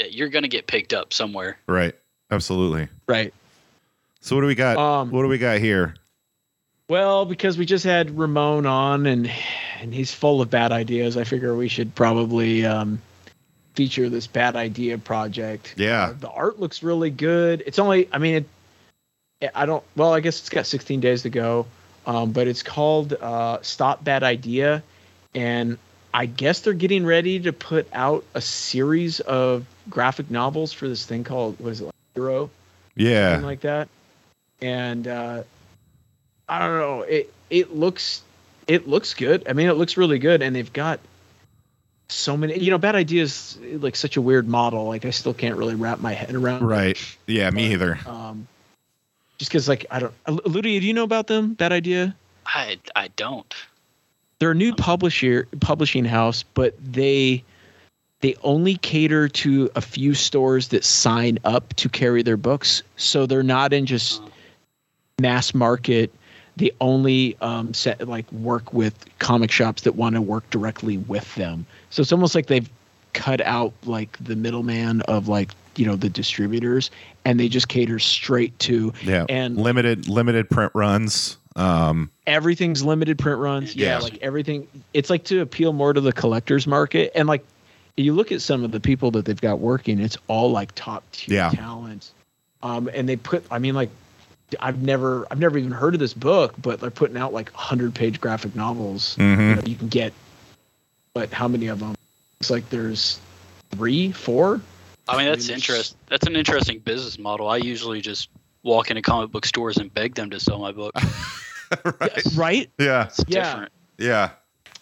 Yeah, you're gonna get picked up somewhere. Right. Absolutely. Right. So what do we got? Um, what do we got here? Well, because we just had Ramon on and and he's full of bad ideas, I figure we should probably um, feature this bad idea project. Yeah. Uh, the art looks really good. It's only, I mean, it, I don't. Well, I guess it's got 16 days to go, um, but it's called uh, Stop Bad Idea, and I guess they're getting ready to put out a series of graphic novels for this thing called what is it, like Hero? Yeah. something like that. And uh, I don't know. It it looks it looks good. I mean, it looks really good, and they've got so many. You know, bad ideas like such a weird model. Like I still can't really wrap my head around. Right. Yeah. Me either. Um, just because like I don't. Ludia, do you know about them? Bad idea. I I don't. They're a new publisher publishing house, but they they only cater to a few stores that sign up to carry their books. So they're not in just mass market. They only um, set like work with comic shops that want to work directly with them. So it's almost like they've cut out like the middleman of like you know the distributors, and they just cater straight to Yeah. and limited limited print runs. Um. everything's limited print runs. Yeah, Yeah. like everything. It's like to appeal more to the collectors market, and like you look at some of the people that they've got working, it's all like top tier Yeah. talent. Um, and they put, I mean, like I've never, I've never even heard of this book, but they're putting out like hundred page graphic novels. mhm. You, know, you can get, but how many of them? It's like there's three, four. I mean, that's mean, interest. That's an interesting business model. I usually just walk into comic book stores and beg them to sell my book. right. Right. Yeah. It's Yeah. different. Yeah.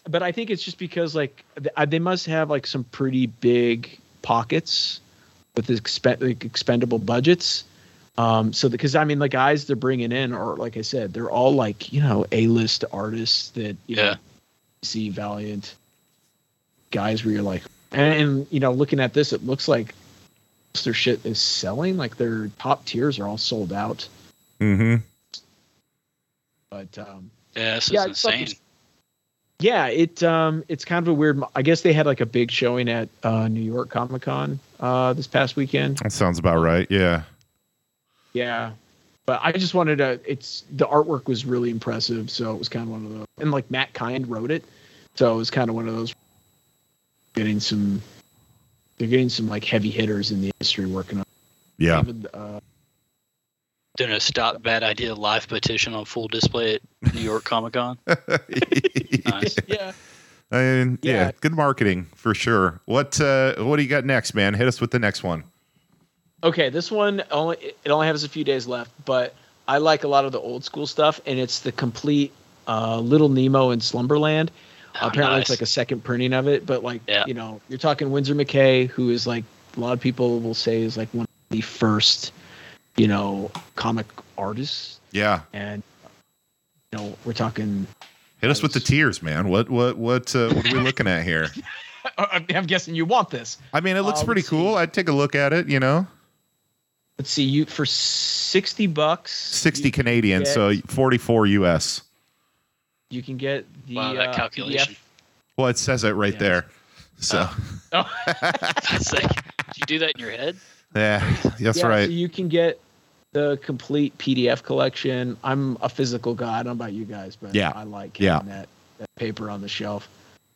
But I think it's just because like uh, they must have like some pretty big pockets with expe- like, expendable budgets. Um, so because I mean the guys they're bringing in are like I said they're all like you know A list artists that you Yeah. know, see Valiant guys where you're like and, and you know looking at this it looks like their shit is selling like their top tiers are all sold out Mm-hmm. but um Yeah, this Yeah, is it's like- insane. Yeah it um it's kind of a weird i guess they had like a big showing at uh new york comic-con uh this past weekend That sounds about right. Yeah. yeah but i just wanted to it's the artwork was really impressive so it was kind of one of those and like Matt Kindt wrote it so it was kind of one of those getting some they're getting some like heavy hitters in the industry working on Yeah. uh, Doing a stop bad idea live petition on full display at New York Comic Con. Nice. yeah I mean, yeah. Yeah. good marketing for sure. What uh what do you got next, man? Hit us with the next one. Okay, this one only it only has a few days left, but I like a lot of the old school stuff, and it's the complete uh, Little Nemo in Slumberland. Oh, Apparently, nice. it's like a second printing of it, but like Yeah. you know, you're talking Winsor McCay, who is like a lot of people will say is like one of the first, you know, comic artists, Yeah. and you know, we're talking. Hit us with the tears, man. What what what uh, what are we looking at here? I'm guessing you want this. I mean, it looks Uh, pretty let's cool. see. I'd take a look at it, you know. Let's see, you for sixty bucks, 60 Canadian, get- so 44 US. you can get the Wow, that uh, calculation. PDF. Well, it says it right Yeah. there. So, Oh. It's like, did you do that in your head? yeah, that's yeah, right. So you can get the complete PDF collection. I'm a physical guy. I don't know about you guys, but Yeah. I like Yeah. that, that paper on the shelf.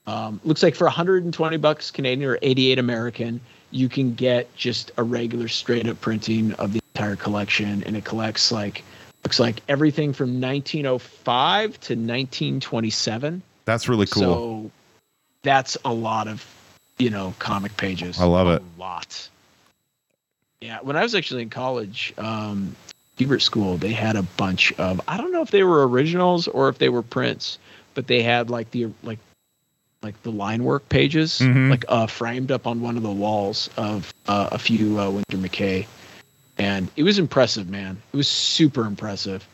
Um, looks like for 120 bucks Canadian or 88 American, you can get just a regular straight up printing of the entire collection, and it collects like looks like everything from 1905 to 1927. That's really cool. So that's a lot of, you know, comic pages. I love A it. A lot. Yeah, when I was actually in college, um, Kubert School, they had a bunch of. I don't know if they were originals or if they were prints, but they had like the like, like the line work pages, Mhm. like uh, framed up on one of the walls of uh, a few uh, Winsor McCay, and it was impressive, man. It was super impressive.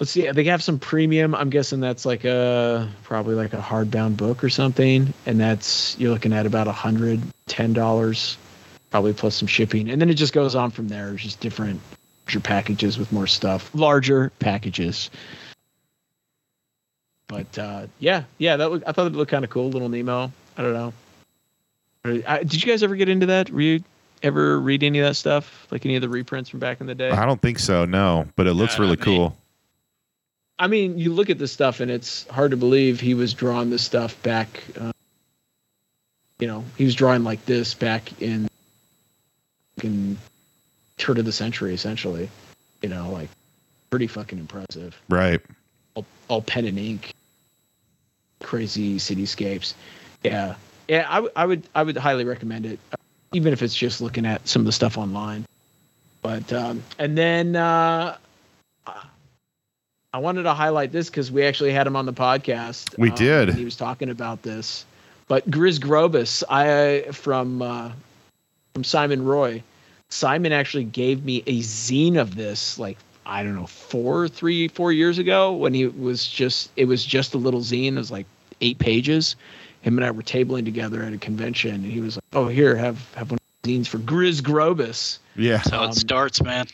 Let's see. They have some premium. I'm guessing that's like a probably like a hardbound book or something, and that's you're looking at about a hundred ten dollars, probably plus some shipping, and then it just goes on from there. It's just different packages with more stuff, larger packages. But uh, yeah, yeah, that look, I thought it looked kind of cool, little Nemo. I don't know. I, did you guys ever get into that? Were you ever read any of that stuff, like any of the reprints from back in the day? I don't think so, no, but it looks really cool. I mean, you look at this stuff and it's hard to believe he was drawing this stuff back. Uh, you know, he was drawing like this back in in turn of the century, essentially. You know, like pretty fucking impressive. Right. All, all pen and ink, crazy cityscapes. Yeah, yeah. I, w- I would I would highly recommend it, uh, even if it's just looking at some of the stuff online. But um, and then uh, I wanted to highlight this because we actually had him on the podcast. We um, did. He was talking about this, but Grizz Grobus, I from uh, from Simon Roy. Simon actually gave me a zine of this, like I don't know, four, three, four years ago when he was just it was just a little zine. It was like eight pages. Him and I were tabling together at a convention, and he was like, "Oh, here, have have one of the zines for Grizz Grobus." Yeah. That's how Um, it starts, man.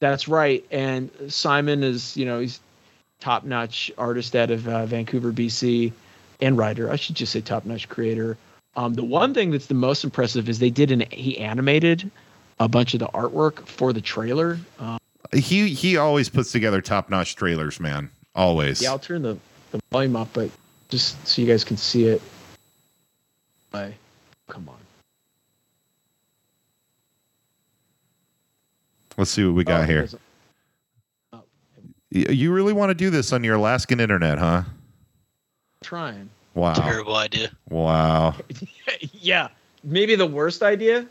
That's right. And Simon is, you know, he's top notch artist out of uh, Vancouver, BC, and writer. I should just say top notch creator. Um, the one thing that's the most impressive is they did an he animated a bunch of the artwork for the trailer. Um, He he always puts together top notch trailers, man. Always. yeah, I'll turn the, the volume up, but just so you guys can see it. Bye. Come on. Let's see what we got Oh, here. Y- You really want to do this on your Alaskan internet, huh? Trying. Wow. Terrible idea. Wow. yeah, maybe the worst idea.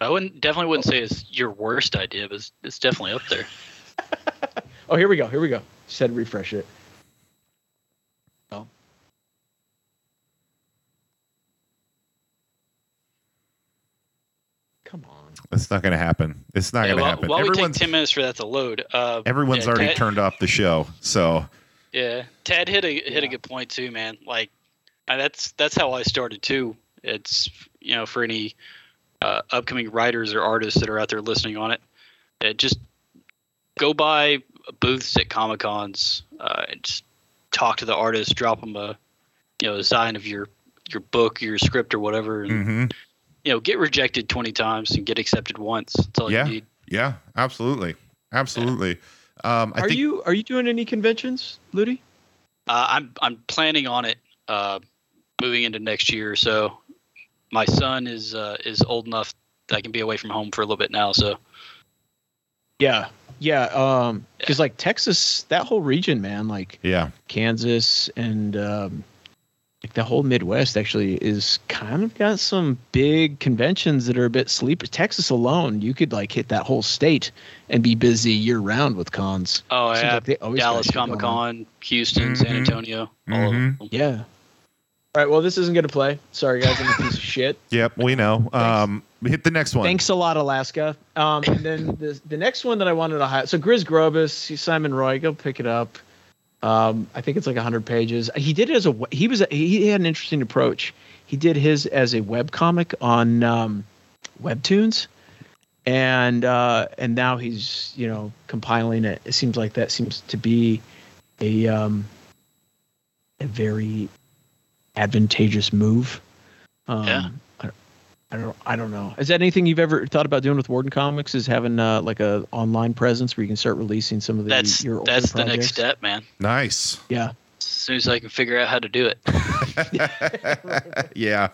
I wouldn't definitely wouldn't say it's your worst idea, but it's, it's definitely up there. Oh, here we go. Here we go. Said refresh it. Oh. Come on. It's not going to happen. It's not Yeah, going to happen. while we take Everyone's, ten minutes for that to load, uh, everyone's yeah, already Tad- turned off the show. So, Yeah, Ted hit a hit a good point too, man. Like that's that's how I started too. It's you know for any uh, upcoming writers or artists that are out there listening on it, uh, just go by booths at comic cons uh, and just talk to the artist, drop them a you know a sign of your your book, your script, or whatever, and mhm. you know get rejected twenty times and get accepted once. That's all Yeah. you need. yeah, absolutely. Absolutely. Um, I are think you are you doing any conventions, Ludi? Uh, I'm I'm planning on it uh, moving into next year. So my son is uh, is old enough that I can be away from home for a little bit now. So Yeah. Yeah, um cuz like Texas, that whole region, man, like yeah. Kansas and um like the whole Midwest actually is kind of got some big conventions that are a bit sleeper. Texas alone, you could like hit that whole state and be busy year round with cons. oh Seems yeah, like they always Dallas shit Comic. Con, Houston, San Mhm. Antonio, all of Mhm. them. Yeah. All right. Well, this isn't gonna play. Sorry, guys. I'm a piece of shit. Yep, we know. Um, hit the next one. Thanks a lot, Alaska. Um, and then the the next one that I wanted to highlight. So Grizz Grobus, Simon Roy, go pick it up. Um, I think it's like 100 pages. He did it as a he was a, he had an interesting approach. He did his as a web comic on um, Webtoons, and uh, and now he's you know compiling it. It seems like that seems to be a um, a very advantageous move. Um, Yeah. I, I don't I don't know. Is that anything you've ever thought about doing with Warden Comics? Is having uh, like a online presence where you can start releasing some of the That's your that's the next step, man. nice. Yeah. As soon as I can figure out how to do it. yeah.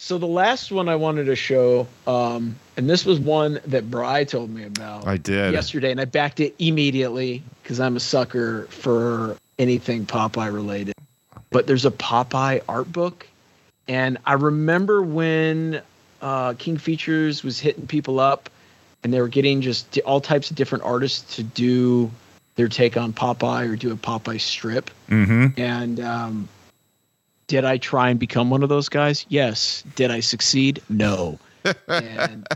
So the last one I wanted to show, um, and this was one that Bry told me about I did. yesterday, and I backed it immediately because I'm a sucker for anything Popeye related. But there's a Popeye art book, and I remember when uh, King Features was hitting people up, and they were getting just all types of different artists to do their take on Popeye or do a Popeye strip. Mm-hmm. And um, did I try and become one of those guys? Yes. Did I succeed? No. and,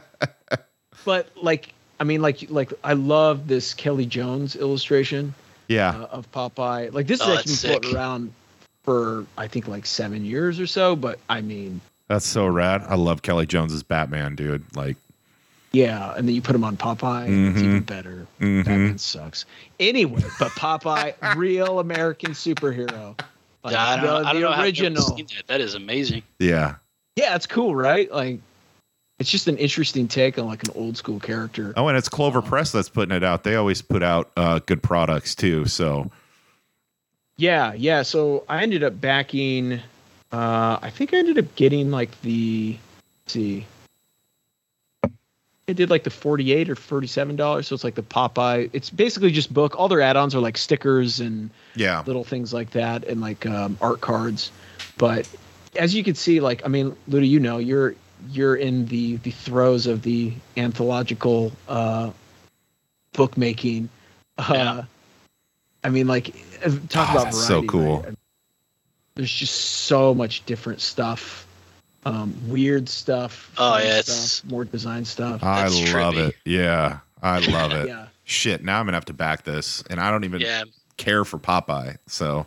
but like, I mean, like, like I love this Kelly Jones illustration Yeah. uh, of Popeye. Like this Oh, has that's actually floating around for I think like seven years or so. But I mean, That's so rad. I love Kelly Jones's Batman, dude. Like, yeah. And then you put him on Popeye, and it's even better. mhm. Batman sucks. Anyway, but Popeye, real American superhero. Like, I don't, the, I don't the know how original. seen that. That is amazing. yeah. Yeah, it's cool, right? Like, it's just an interesting take on like an old school character. Oh, and it's Clover Press that's putting it out. They always put out uh, good products too. So, Yeah, yeah. So I ended up backing. Uh, I think I ended up getting like the. Let's see. It did like the forty-eight or forty-seven dollars. So it's like the Popeye. It's basically just book. All their add-ons are like stickers and yeah. little things like that, and like um, art cards. But as you can see, like I mean, Luda, you know, you're you're in the the throes of the anthological uh, bookmaking. Uh, Yeah. I mean, like uh, talk Oh, about that's variety. so cool. right? There's just so much different stuff, um, weird stuff. Oh, fun yeah, it's- stuff, more design stuff. I That's love trippy. it. Yeah. I love it. yeah. Shit. Now I'm going to have to back this. And I don't even Yeah, care for Popeye. So,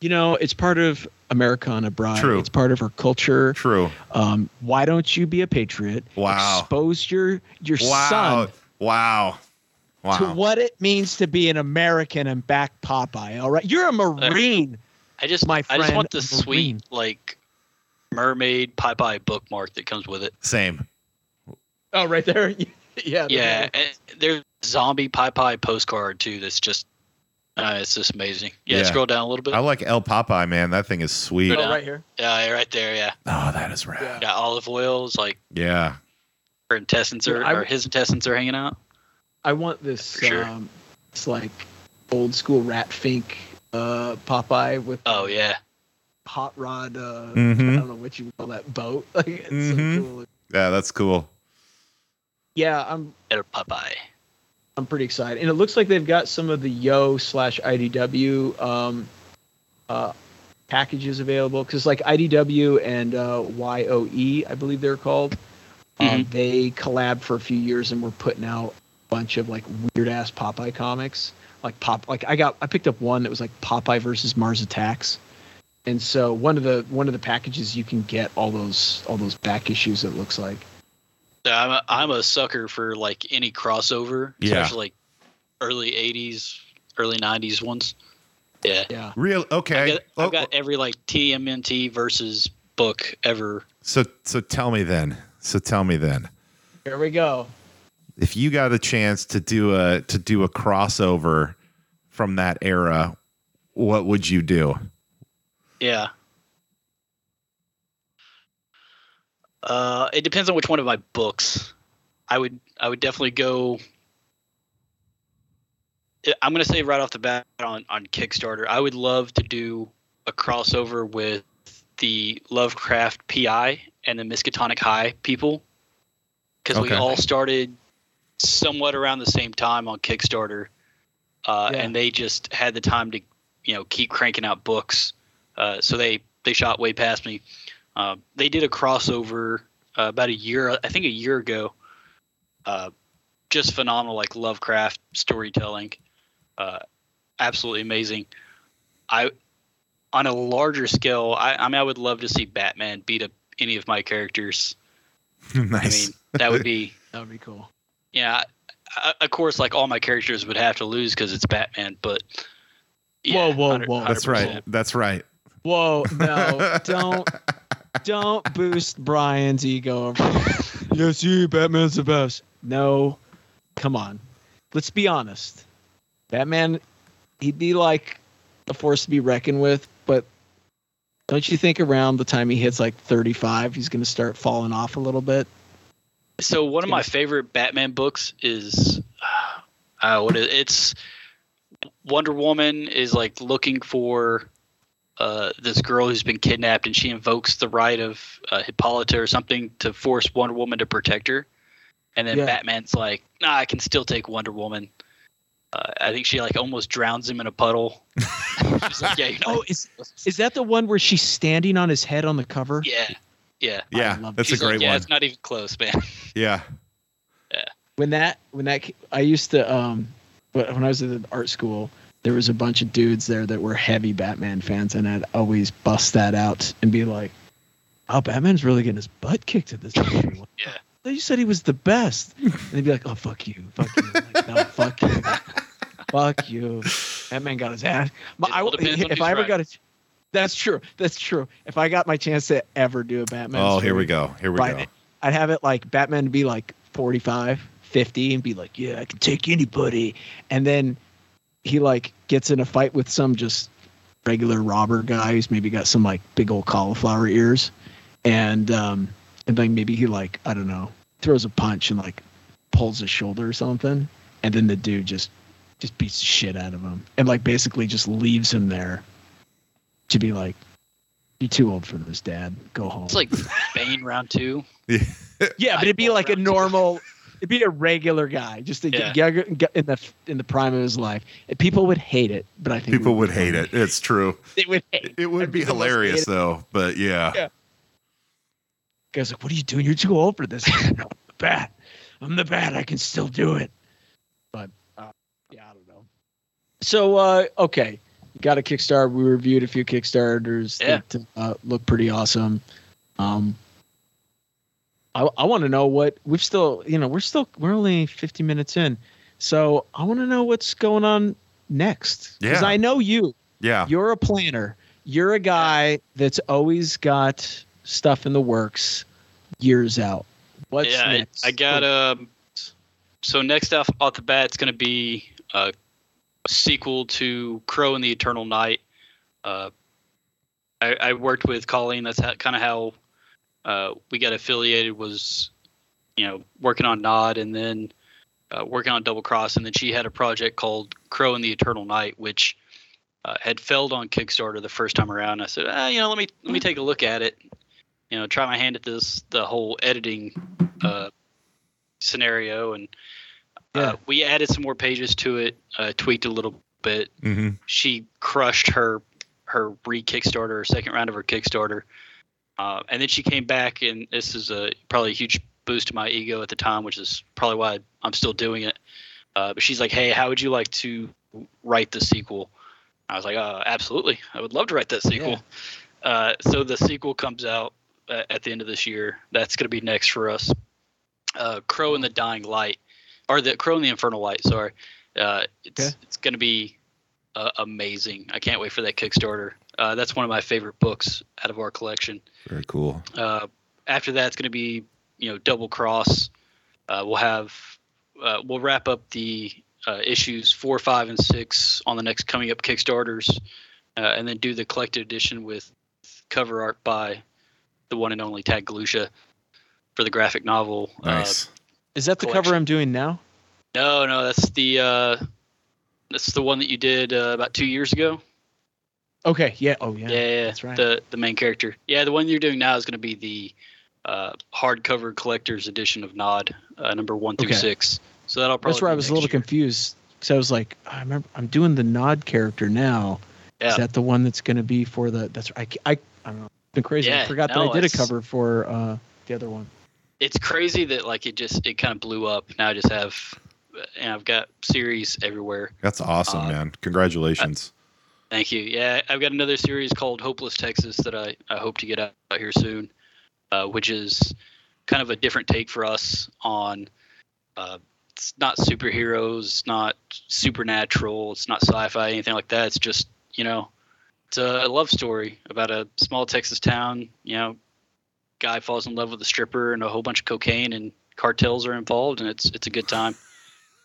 You know, it's part of Americana, Bride. True. It's part of our culture. true. Um, why don't you be a patriot? Wow. Expose your your Wow. son Wow. Wow. to what it means to be an American and back Popeye. All right, you're a Marine. I just My friend, I just want the a sweet like mermaid Popeye bookmark that comes with it. Same. Oh, right there. yeah. Yeah, and there's zombie Popeye postcard too. That's just uh, it's just amazing. Yeah, Yeah. scroll down a little bit. I like El Popeye, man. That thing is sweet. Oh, right here. Yeah, right there. Yeah, Oh, that is rad. Yeah. got Olive Oyl's. Like Yeah. her intestines Dude, are, I- or his intestines are hanging out. I want this. Sure. Um, it's like old school Rat Fink uh, Popeye with Oh yeah. hot rod. Uh, Mhm. I don't know what you call that boat. Like it's Mhm. so cool. Yeah, that's cool. Yeah, I'm Or Popeye. I'm pretty excited, and it looks like they've got some of the Yoe slash IDW um, uh, packages available because like IDW and uh, YOE, I believe they're called. Um, Mhm. they collabed for a few years and were putting out a bunch of like weird ass Popeye comics. Like pop, like I got, I picked up one that was like Popeye versus Mars Attacks, and so one of the one of the packages you can get all those all those back issues. It looks like. I'm a, I'm a sucker for like any crossover, Yeah. especially like early '80s, early '90s ones. Yeah, Yeah. Real okay. I've, got, Oh, I've got oh. every like TMNT versus book ever. so so tell me then. So tell me then. Here we go. If you got a chance to do a to do a crossover from that era, what would you do? Yeah. Uh, it depends on which one of my books. I would I would definitely go. I'm gonna say right off the bat on on Kickstarter, I would love to do a crossover with the Lovecraft PI and the Miskatonic High people, because we all started somewhat around the same time on Kickstarter, uh, Yeah. and they just had the time to you know keep cranking out books. Uh, so they they shot way past me. Uh, they did a crossover uh, about a year, I think a year ago. Uh, just phenomenal, like Lovecraft storytelling. Uh, absolutely amazing. I on a larger scale, I, I mean, I would love to see Batman beat up any of my characters. nice. I mean, that would be That would be cool. Yeah. I, of course, like all my characters would have to lose because it's Batman, but yeah, Whoa, whoa, 100 whoa. That's right. 100%. That's right. Whoa, no, don't don't boost Brian's ego. yes, you Batman's the best. No, come on. Let's be honest. Batman, he'd be like a force to be reckoned with, but don't you think around the time he hits like 35, he's going to start falling off a little bit? So one of my favorite Batman books is, uh, what is it's Wonder Woman is like looking for uh, this girl who's been kidnapped, and she invokes the right of uh, Hippolyta or something to force Wonder Woman to protect her, and then Yeah. Batman's like, "Nah, I can still take Wonder Woman." Uh, I think she like almost drowns him in a puddle. She's like, "Yeah, you know, Oh, is is that the one where she's standing on his head on the cover? yeah, yeah." Yeah, love that's a She's like, great yeah, one. it's not even close, man. Yeah. Yeah. When that when that I used to um wh- when I was at art school there was a bunch of dudes there that were heavy Batman fans and I'd always bust that out and be like oh Batman's really getting his butt kicked at this movie. Yeah. They said he was the best. And they'd be like, "Oh fuck you, fuck you, like, no, fuck you, fuck you." Batman got his ass. My, I, all if I ever right. got a, that's true. That's true. If I got my chance to ever do a Batman, Oh, here we go. Here we go. I'd have it like Batman to be like 45, 50 and be like, yeah, I can take anybody. And then he like gets in a fight with some just regular robber guy who's maybe got some like big old cauliflower ears. And, um, and then maybe he like, I don't know, throws a punch and like pulls his shoulder or something. And then the dude just, just beats the shit out of him and like basically just leaves him there to be like, you're too old for this, dad. Go home. It's like Bane round two. Yeah, but it'd be like a normal. It'd be a regular guy, just a, Yeah. g- g- in the in the prime of his life. And people would hate it, but I think People we would hate it. It's true. They would hate. It would I'd be hilarious though, but yeah. Yeah. Guys, like, what are you doing? You're too old for this. no, I'm the bat. I'm the bat. I can still do it. But uh, yeah, I don't know. So uh, okay, got a Kickstarter. We reviewed a few Kickstarters Yeah. that uh, look pretty awesome. Um, I, I want to know what we've still, you know, we're still we're only 50 minutes in, so I want to know what's going on next. Because Yeah. I know you. Yeah. You're a planner. You're a guy that's always got stuff in the works years out. What's yeah, I, next? I got um. So next off off the bat, it's going to be a sequel to Crow and the Eternal Night. Uh, I, I worked with Colleen. That's kind of how uh, we got affiliated. Was you know working on Nod, and then uh, working on Double Cross, and then she had a project called Crow and the Eternal Night, which uh, had failed on Kickstarter the first time around. I said, ah, you know, let me let me take a look at it. You know, try my hand at this the whole editing uh, scenario, and Yeah. uh, we added some more pages to it, uh, tweaked a little bit. hmm She crushed her her re Kickstarter, her second round of her Kickstarter, uh, and then she came back, and this is a probably a huge boost to my ego at the time, which is probably why I'm still doing it. Uh, but she's like, "Hey, how would you like to write the sequel?" I was like, uh, "Absolutely, I would love to write that sequel." Uh, so the sequel comes out uh, at the end of this year. That's going to be next for us. Uh, Crow in the Dying Light, or the Crow in the Infernal Light. Sorry, uh, it's Okay. it's going to be uh, amazing. I can't wait for that Kickstarter. Uh, that's one of my favorite books out of our collection. Very cool. Uh, after that, it's going to be you know Double Cross. Uh, we'll have uh, we'll wrap up the uh, issues four, five, and six on the next coming up Kickstarters, uh, and then do the collected edition with cover art by the one and only Tag Galusha for the graphic novel. Nice. Is that the collection. cover I'm doing now? No, no, that's the uh, that's the one that you did uh, about two years ago. Okay. Yeah. Oh yeah. Yeah, yeah, that's right. The the main character. Yeah, the one you're doing now is going to be the uh, hardcover collector's edition of Nod, uh, number one through Okay. six. So that'll probably. That's where I was a little year. confused because I was like, I remember I'm doing the Nod character now. Yeah. Is that the one that's going to be for the? That's I. I, I don't know. It's been crazy. I forgot no, that I did a cover for uh, the other one. It's crazy that like it just it kind of blew up. Now I just have, and I've got series everywhere. That's awesome, uh, man. Congratulations. Thank you. Yeah, I've got another series called Hopeless Texas that I, I hope to get out, here soon, uh, which is kind of a different take for us on. Uh, it's not superheroes, it's not supernatural, it's not sci-fi, anything like that. It's just you know, it's a love story about a small Texas town. You know, guy falls in love with a stripper, and a whole bunch of cocaine and cartels are involved, and it's it's a good time.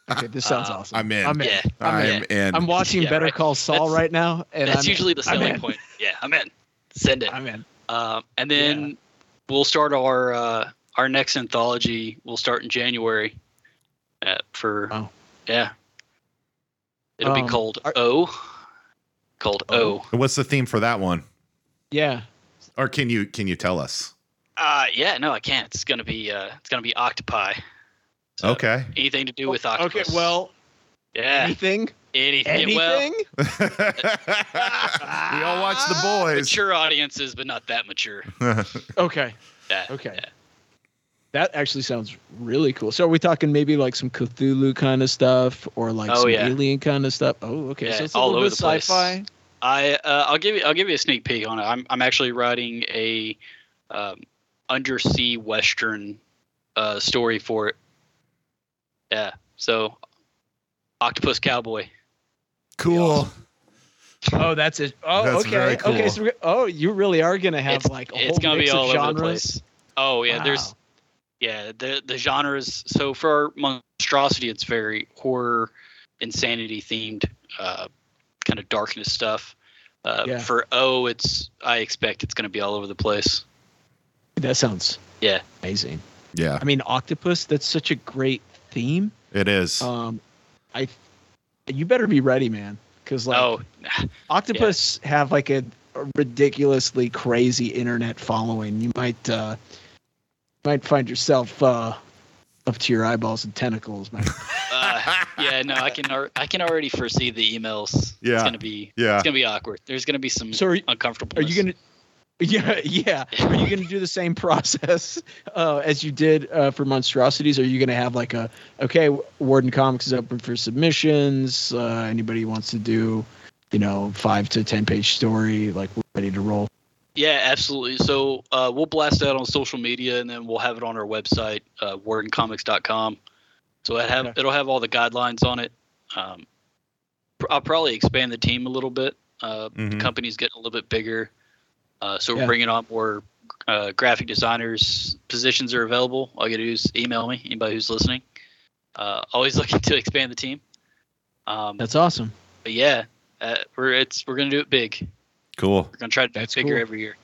Okay, this sounds Uh, awesome. I'm in. I'm in. Yeah, I'm I'm in. in. I'm watching Yeah, Better right. Call Saul That's- right now, and that's I'm, usually the I'm selling point. Yeah, I'm in. Send it. I'm in. Uh, and then we'll start our uh, our next anthology. We'll start in January. Uh, for Wow. yeah, it'll be Um, called are- O. Called Oh. O. What's the theme for that one? Yeah. Or can you can you tell us? Uh, yeah, no, I can't. It's gonna be uh, it's gonna be octopi. So Okay. Anything to do with Oh, Okay. Well, yeah, anything. anything. yeah, Well, Anything. we all watch the boys. mature audiences, but not that mature. okay. Yeah. Okay. yeah. That actually sounds really cool. So are we talking maybe like some Cthulhu kind of stuff or like Oh, some yeah. alien kind of stuff? Oh, okay. Yeah, so it's a all little over bit the place. sci-fi. I uh, I'll give you I'll give you a sneak peek on it. I'm I'm actually writing a um, undersea western uh, story for it. Yeah. So Octopus Cowboy. cool. Oh, that's it. Oh, That's okay. very cool. Okay, so oh, you really are gonna have it's like a it's whole gonna mix be all of over genres. the place. Oh yeah, there's yeah the the genres. So for monstrosity, it's very horror, insanity themed, uh, kind of darkness stuff. Uh, Yeah. For O, it's I expect it's gonna be all over the place. That sounds Yeah. amazing. Yeah, I mean, octopus. That's such a great theme. it is. Um, I, you better be ready, man, because like oh, octopus have like a, a ridiculously crazy internet following. You might uh, might find yourself uh, up to your eyeballs in tentacles, man. Uh, yeah, no, I can. al- I can already foresee the emails. Yeah. it's gonna be. Yeah. it's gonna be awkward. There's gonna be some So are uncomfortable. Are you gonna? Yeah, yeah. Are you gonna do the same process uh, as you did uh, for monstrosities? Are you gonna have like a okay, Warden Comics is open for submissions. Uh, anybody wants to do, you know, five to ten page story, like we're ready to roll. Yeah, absolutely. So uh, we'll blast that on social media, and then we'll have it on our website, uh, wardencomics.com. So it have Okay. it'll have all the guidelines on it. Um, I'll probably expand the team a little bit. Uh, The Mhm. company's getting a little bit bigger, uh, so we're Yeah. bringing on more uh, graphic designers. Positions are available. All you gotta do is email me. Anybody who's listening. Uh, always looking to expand the team. Um, That's awesome. but yeah, uh, we're it's we're gonna do it big. cool. We're gonna try to do it That's bigger cool. every year.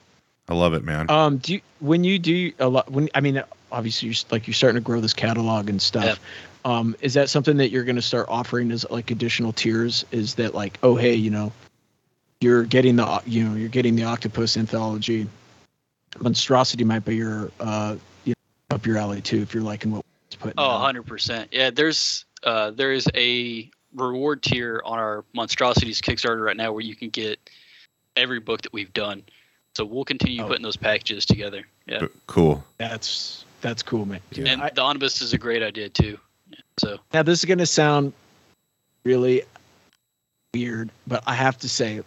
I love it, man. Um, do you, when you do a lot when I mean obviously you're like you're starting to grow this catalog and stuff. Um, is that something that you're going to start offering as like additional tiers? Is that like, oh hey, you know, you're getting the you know you're getting the octopus anthology, monstrosity might be your uh you know, up your alley too if you're liking what it's putting. Oh, out. 100%. Yeah, there's uh, there is a reward tier on our Monstrosities Kickstarter right now where you can get every book that we've done. So we'll continue Oh. putting those packages together. Yeah. Cool. That's that's cool, man. Dude, And I- the omnibus is a great idea too. So Now this is gonna sound really weird, but I have to say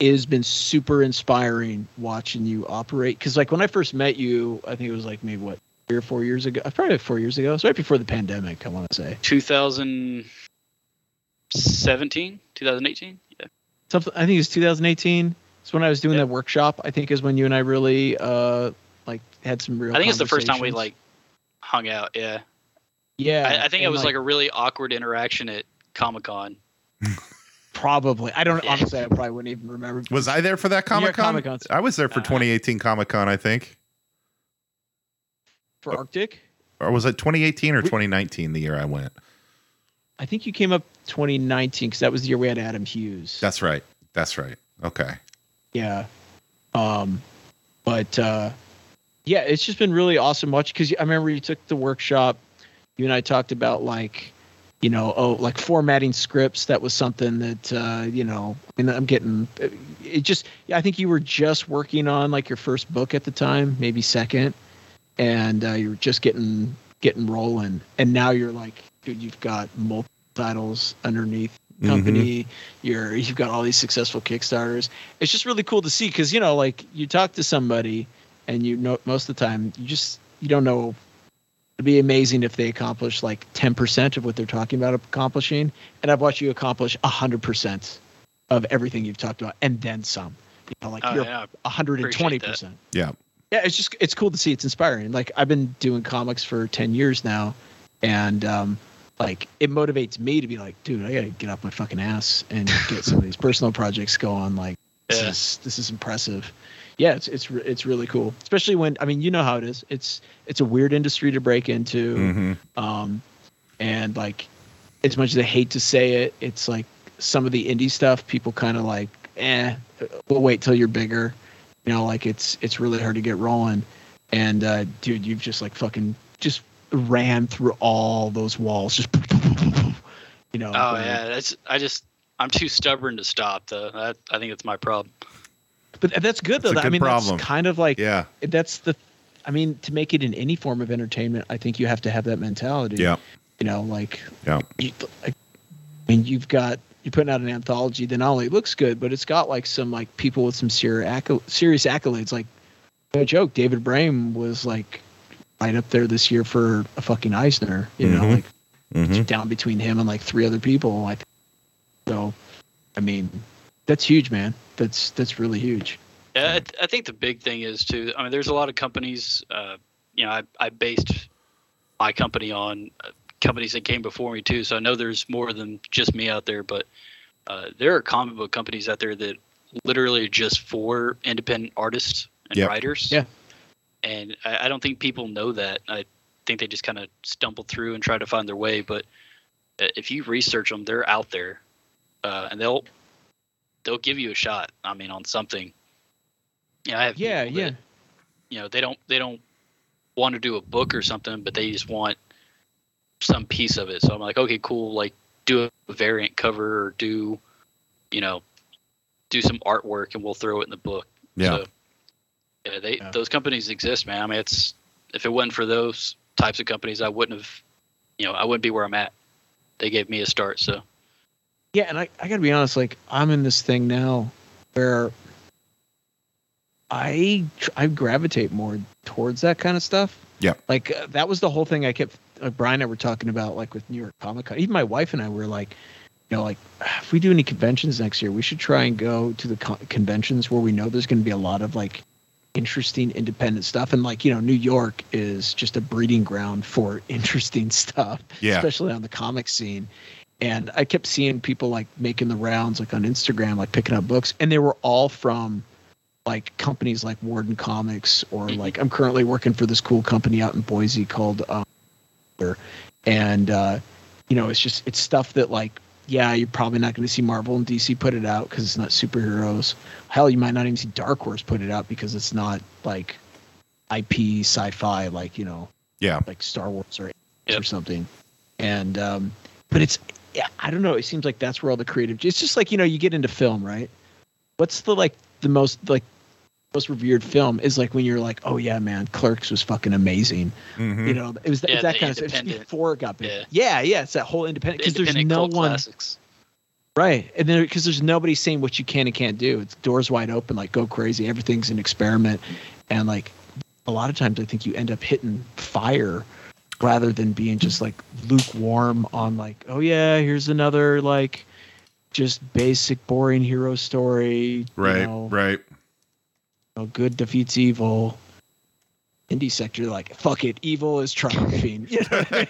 it has been super inspiring watching you operate. Cause like when I first met you, I think it was like maybe what three or four years ago. Probably four years ago. It's right before the pandemic, I want to say. 2017, 2018. Yeah. Something I think it was 2018. It's when I was doing Yeah. that workshop. I think is when you and I really uh like had some real I think it's the first time we like hung out. Yeah. Yeah. I, I think it and, was like, a really awkward interaction at Comic Con. probably. I don't honestly I probably wouldn't even remember. Was I there for that Comic Con? I was there for Uh, 2018 Comic Con, I think. for Arctic. Or was it 2018 or 2019 the year I went? I think you came up 2019 because that was the year we had Adam Hughes. That's right. That's right. Okay. yeah. Um, but uh, yeah, it's just been really awesome watching because I remember you took the workshop. You and I talked about like, you know, oh, like formatting scripts. That was something that uh, you know. I mean, I'm getting it. Just I think you were just working on like your first book at the time, maybe second, and uh, you were just getting getting rolling, and now you're like, dude, you've got multiple titles underneath company you're you've got all these successful kickstarters it's just really cool to see because you know like you talk to somebody and you know most of the time you just you don't know it'd be amazing if they accomplish like 10% of what they're talking about accomplishing and i've watched you accomplish 100% of everything you've talked about and then some. You know like Oh, you're yeah. 120% Yeah. yeah it's just it's cool to see. It's inspiring. Like i've been doing comics for 10 years now and um like it motivates me to be like dude i gotta get off my fucking ass and get some of these personal projects going. Like this Yeah. is this is impressive yeah it's it's it's really cool. Especially when i mean you know how it is. It's it's a weird industry to break into. Hmm um and like as much as i hate to say it it's like some of the indie stuff people kind of like eh we'll wait till you're bigger. You know like it's it's really hard to get rolling. And uh dude you've just like fucking just ran through all those walls. Just you know Oh where- yeah, that's I just I'm too stubborn to stop though. That, I think that's my problem. But that's good though That's a i good mean problem. that's kind of like Yeah. that's the i mean to make it in any form of entertainment i think you have to have that mentality Yeah. you know like Yeah. you, like, I mean, you've got you're putting out an anthology that not only looks good, but it's got like some like people with some serious acco- serious accolades. Like, no joke, David Brame was like right up there this year for a fucking Eisner. You know, Mhm. like hmm down between him and like three other people. I think. So, I mean, that's huge, man. That's that's really huge. Yeah, I, th- I think the big thing is too. I mean, there's a lot of companies. Uh, you know, I, I based my company on uh, companies that came before me too, so I know there's more than just me out there. But uh, there are comic book companies out there that literally are just for independent artists and Yep. writers. Yeah. And I, I don't think people know that. I think they just kind of stumble through and try to find their way. But uh, if you research them, they're out there, uh, and they'll they'll give you a shot. I mean, on something. Yeah, I have Yeah, people yeah. you know, they don't they don't want to do a book or something, but they just want some piece of it. So I'm like, okay, cool. Like, do a variant cover or do, you know, do some artwork, and we'll throw it in the book. Yeah. So, yeah, they Yeah. those companies exist, man. I mean, it's if it wasn't for those types of companies, I wouldn't have, you know, I wouldn't be where I'm at. They gave me a start, so Yeah, and I, I gotta be honest, like I'm in this thing now where I I gravitate more towards that kind of stuff. Yeah. Like uh, that was the whole thing I kept like Brian and I were talking about like with New York Comic Con. Even my wife and I were like, you know, like if we do any conventions next year, we should try and go to the con- conventions where we know there's going to be a lot of like interesting independent stuff and like you know New York is just a breeding ground for interesting stuff Yeah. especially on the comic scene and I kept seeing people like making the rounds like on Instagram, like picking up books, and they were all from like companies like Warden Comics or like I'm currently working for this cool company out in Boise called um, and uh, you know, it's just it's stuff that like, yeah, you're probably not going to see Marvel and DC put it out because it's not superheroes. Hell, you might not even see Dark Horse put it out because it's not like IP sci-fi, like you know, Yeah. like Star Wars or Yep. or something. And um, but it's yeah, I don't know. It seems like that's where all the creative. It's just like you know, you get into film, right? What's the like the most like most revered film is like when you're like, oh yeah, man, Clerks was fucking amazing. Mhm. You know, it was, Yeah, it's that kind of stuff. before it got big. Yeah. Yeah, yeah, it's that whole independent because there's no one classics. right, and then because there's nobody saying what you can and can't do. It's doors wide open, like go crazy. Everything's an experiment, and like a lot of times I think you end up hitting fire rather than being just like lukewarm on like, oh yeah, here's another like just basic boring hero story. Right. You know, Right. you know, good defeats evil. Indie sector, like fuck it, evil is triumphing. You know I mean?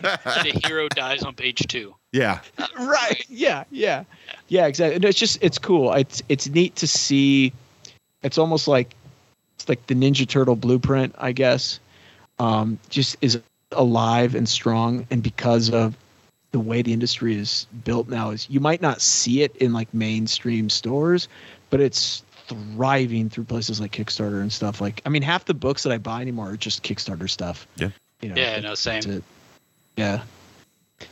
the hero dies on page two. Yeah. right yeah yeah yeah exactly and it's just it's cool it's it's neat to see it's almost like it's like the ninja turtle blueprint i guess um just is alive and strong and because of the way the industry is built now is you might not see it in like mainstream stores but it's thriving through places like kickstarter and stuff like i mean half the books that i buy anymore are just kickstarter stuff Yeah. you know Yeah, no, same. it. Yeah.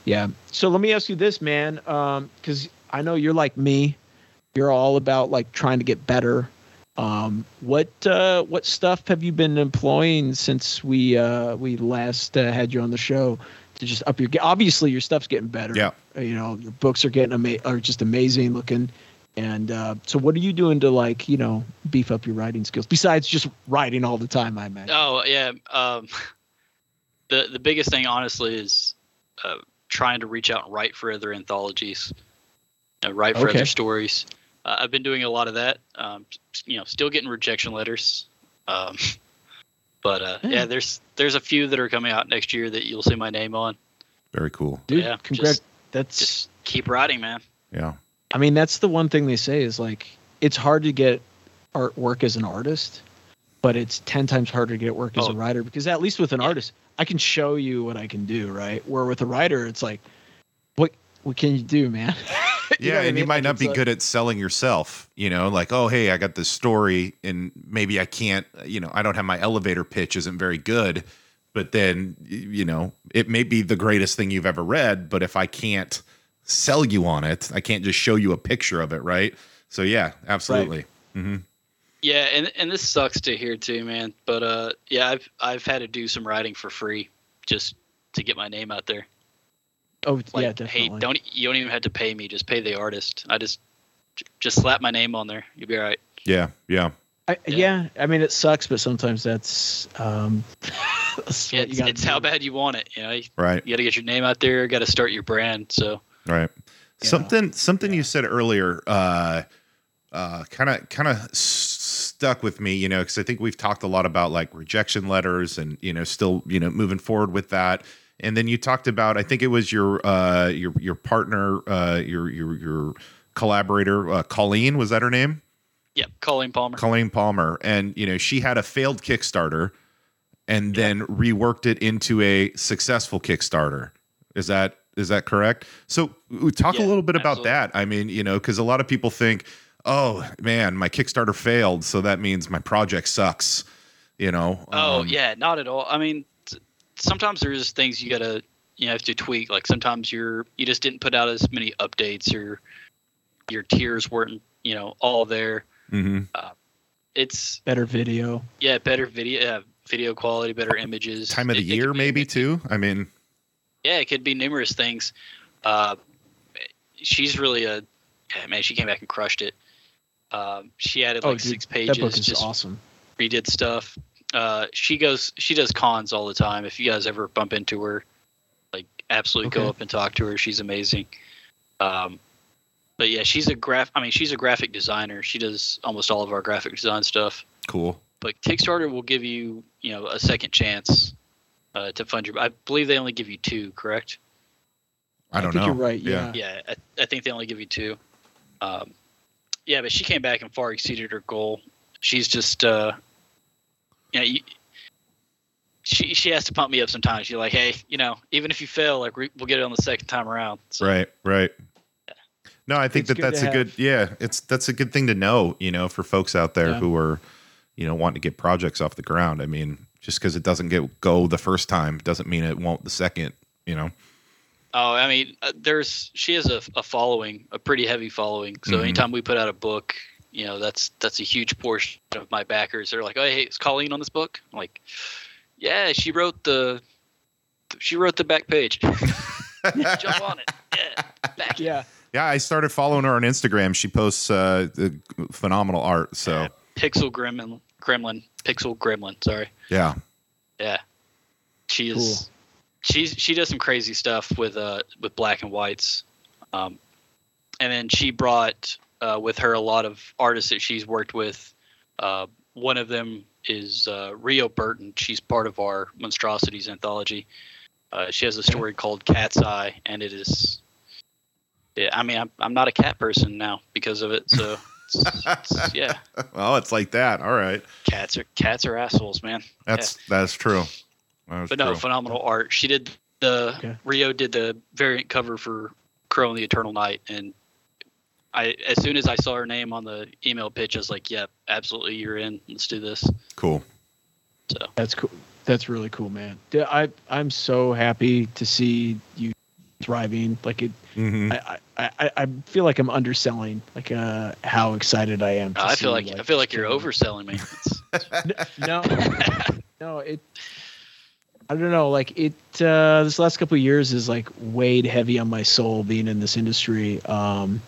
Yeah. So let me ask you this, man, um, because I know you're like me. You're all about like trying to get better. Um, what uh, what stuff have you been employing since we uh, we last uh, had you on the show to just up your? ga- Obviously, your stuff's getting better. Yeah. You know, your books are getting ama- are just amazing looking. And uh, so, what are you doing to like you know beef up your writing skills besides just writing all the time? I imagine. Oh yeah. Um, the the biggest thing, honestly, is uh, trying to reach out and write for other anthologies, uh, write for Okay. other stories. Uh, I've been doing a lot of that. Um, you know, still getting rejection letters. Um, but uh, Yeah. yeah, there's there's a few that are coming out next year that you'll see my name on. Very cool. Dude, yeah, congrats. just- That's Just keep writing, man. Yeah. I mean, that's the one thing they say is like it's hard to get artwork as an artist, but it's ten times harder to get work as a Oh. writer because at least with an Yeah. artist, I can show you what I can do, right? Where with a writer, it's like, what what can you do, man? You know yeah, I and you might Like, not it's be like- good at selling yourself, you know, like, oh, hey, I got this story and maybe I can't, you know, I don't have my elevator pitch isn't very good, but then, you know, it may be the greatest thing you've ever read, but if I can't sell you on it, I can't just show you a picture of it, right? So, yeah, absolutely. hmm Yeah, and and this sucks to hear too, man. But uh, yeah, I've I've had to do some writing for free just to get my name out there. Oh Like, yeah, definitely. hey, don't you don't even have to pay me, just pay the artist. I just just slap my name on there. You'll be all right. Yeah, yeah. I, yeah. yeah. I mean, it sucks, but sometimes that's um, that's Yeah, it's, it's how bad you want it. You know, you, Right. got to get your name out there. Got to start your brand. So Right. Yeah. Something something you said earlier uh uh kind of kind of stuck with me, you know, cuz I think we've talked a lot about like rejection letters and you know still, you know, moving forward with that. And then you talked about I think it was your uh your your partner uh your your your collaborator uh, Colleen was that her name? yeah, Colleen Palmer. Colleen Palmer and you know, she had a failed Kickstarter and then reworked it into a successful Kickstarter. Is that is that correct? So talk a little bit about absolutely. that. I mean, you know, because a lot of people think, oh man, my Kickstarter failed, so that means my project sucks. You know. Oh Um, yeah, not at all. I mean, sometimes there's things you gotta you have to tweak. Like sometimes you're you just didn't put out as many updates or your tiers weren't you know all there. Mm-hmm. It's better video. yeah, better video, yeah, video quality, better images. Time of the It- it year, could be- maybe it- too. I mean, Yeah, it could be numerous things. Uh, she's really a yeah, man. She came back and crushed it. Um, she added like oh, dude, six pages. that book is just awesome. redid stuff. Uh, she goes, she does cons all the time. If you guys ever bump into her, like absolutely go up and talk to her. She's amazing. Um, but yeah, she's a graph. I mean, she's a graphic designer. She does almost all of our graphic design stuff. cool. But Kickstarter will give you, you know, a second chance uh, to fund your. I believe they only give you two, correct? I don't think know. you're right. Yeah. Yeah, I, I think they only give you two. Um, yeah, but she came back and far exceeded her goal. She's just, uh, you know, you, she she has to pump me up sometimes. She's like, hey, you know, even if you fail, like we, we'll get it on the second time around. So, Right, right. No, I think It's that that's to a good yeah, it's that's a good thing to know, you know, for folks out there Yeah. who are, you know, wanting to get projects off the ground. I mean, just because it doesn't get go the first time doesn't mean it won't the second, you know. Oh, I mean, uh, there's she has a, a following, a pretty heavy following. So Mhm. anytime we put out a book, you know, that's that's a huge portion of my backers. They're like, "Oh, hey, is Colleen on this book?" I'm like, "Yeah, she wrote the she wrote the back page. Jump on it. Yeah, back it. Yeah. Yeah, I started following her on Instagram. She posts uh, the phenomenal art. So Pixel Gremlin, Gremlin, Pixel Gremlin. Sorry. yeah, Yeah, she is. Cool. She's she does some crazy stuff with uh with black and whites, um, and then she brought uh, with her a lot of artists that she's worked with. Uh, one of them is uh, Rio Burton. She's part of our monstrosities anthology. Uh, she has a story called Cat's Eye, and it is. Yeah, I mean, I'm I'm not a cat person now because of it. So, it's, it's, yeah, well, it's like that. All right, cats are cats are assholes, man. that's that's true. That's but no, true. phenomenal art. She did the Okay. Rio did the variant cover for Crow and the Eternal Night, and I as soon as I saw her name on the email pitch, I was like, "Yep, absolutely, you're in. Let's do this." cool. So That's cool. That's really cool, man. I I'm so happy to see you thriving. Like it, hmm I, I, I, I feel like I'm underselling like uh how excited I am. To I feel see, like, I feel like you're killing- overselling me. It's- No, no, it. I don't know. Like it, uh, this last couple of years is like weighed heavy on my soul being in this industry. Um,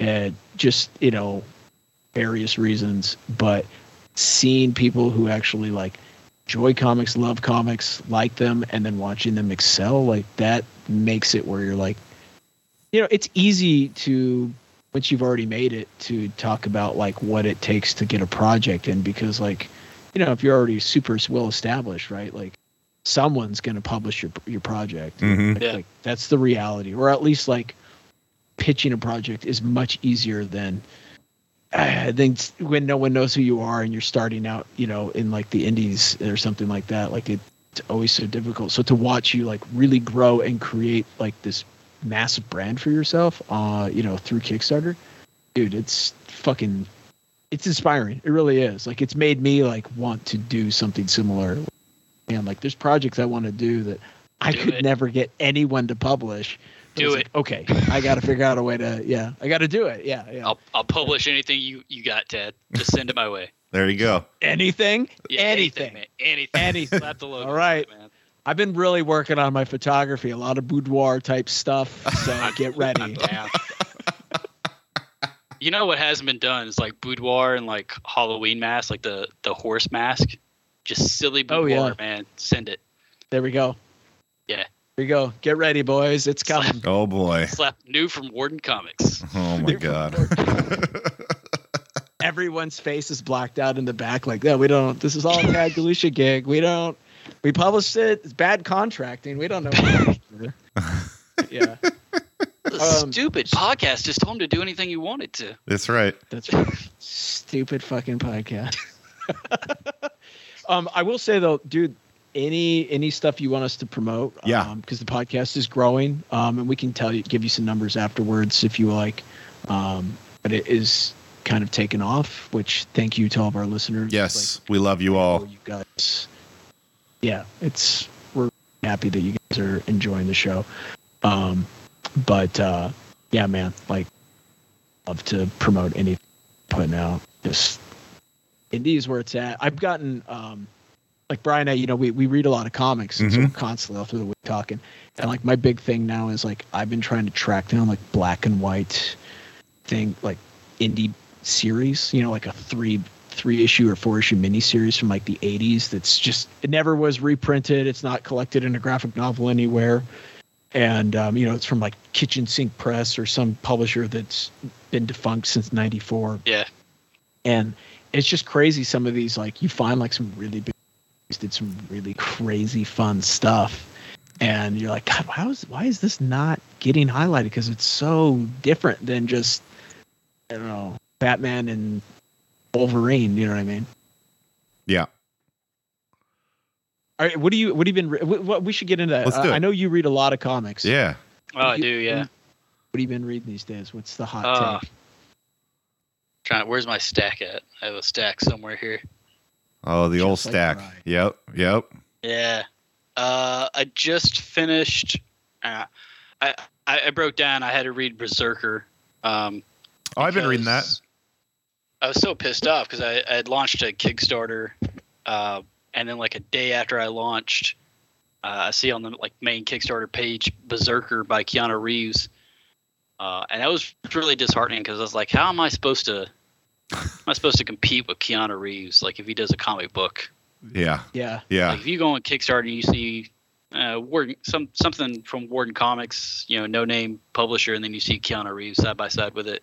and just you know, various reasons, but seeing people who actually like enjoy comics, love comics, like them, and then watching them excel, like that makes it where you're like, you know, it's easy to once you've already made it to talk about like what it takes to get a project in because like you know if you're already super well established right like someone's going to publish your your project Mhm. Like, Yeah. like, that's the reality or at least like pitching a project is much easier than I think when no one knows who you are and you're starting out, you know, in like the indies or something like that, like it's always so difficult. So to watch you like really grow and create like this massive brand for yourself, uh, you know, through Kickstarter, dude, it's fucking, it's inspiring. It really is. Like it's made me like want to do something similar. And like there's projects I want to do that I Do could it. never get anyone to publish. But Do it. like, okay, I got to figure out a way to, yeah, I got to do it. Yeah, yeah. I'll I'll publish anything you you got, Ted. Just send it my way. There you go. Anything? Yeah, anything. man. Anything. Anything. Slap the logo. All on right. it, man. I've been really working on my photography, a lot of boudoir type stuff. So get ready. You know what hasn't been done is like boudoir and like Halloween mask, like the the horse mask. Just silly Oh, boudoir, yeah. man. Send it. There we go. Yeah. There you go. Get ready, boys. It's coming. Oh boy. Slap new from Warden Comics. Oh my god. Everyone's face is blacked out in the back. Like, no, we don't. This is all a Mad Galusha gig. We don't. We published it. It's bad contracting. We don't know. yeah, Um, stupid podcast just told him to do anything you wanted to. That's right. that's right. Stupid fucking podcast. um, I will say though, dude, any any stuff you want us to promote? Yeah. because the podcast is growing. Um, and we can tell you, give you some numbers afterwards if you like. Um, but it is kind of taken off. Which thank you to all of our listeners. Yes, we love you all. you guys. Yeah, it's we're happy that you guys are enjoying the show. Um, but uh, yeah, man, like love to promote anything putting out. Just indie is where it's at. I've gotten um, like Brian, and I, you know, we we read a lot of comics, so Mhm. we're constantly all through the week talking. And like my big thing now is like I've been trying to track down like black and white thing, like indie series. You know, like a three three issue or four issue miniseries from like the 80s that's just it never was reprinted it's not collected in a graphic novel anywhere and um, you know it's from like kitchen sink press or some publisher that's been defunct since 94 Yeah. and it's just crazy some of these like you find like some really big did some really crazy fun stuff and you're like god how is why is this not getting highlighted because it's so different than just i don't know batman and wolverine you know what i mean Yeah. All right, what do you what have you been? re- What, what we should get into that. Let's do I, I know you read a lot of comics. Yeah. Oh, I do. Yeah. What have you been reading these days? What's the hot Uh, take? Trying. Where's my stack at? I have a stack somewhere here. Oh, the old Just like stack. Rye. Yep. Yep. Yeah. Uh, I just finished. Uh, I, I I broke down. I had to read Berserker. Um, Oh, I've been reading that. I was so pissed off because I, I had launched a Kickstarter, uh, and then like a day after I launched, uh, I see on the like main Kickstarter page Berserker by Keanu Reeves, uh, and that was really disheartening because I was like, how am I supposed to? How am I supposed to compete with Keanu Reeves? Like if he does a comic book, Yeah. Yeah. Yeah. like if you go on Kickstarter and you see uh, Warden, some something from Warden Comics, you know, no name publisher, and then you see Keanu Reeves side by side with it,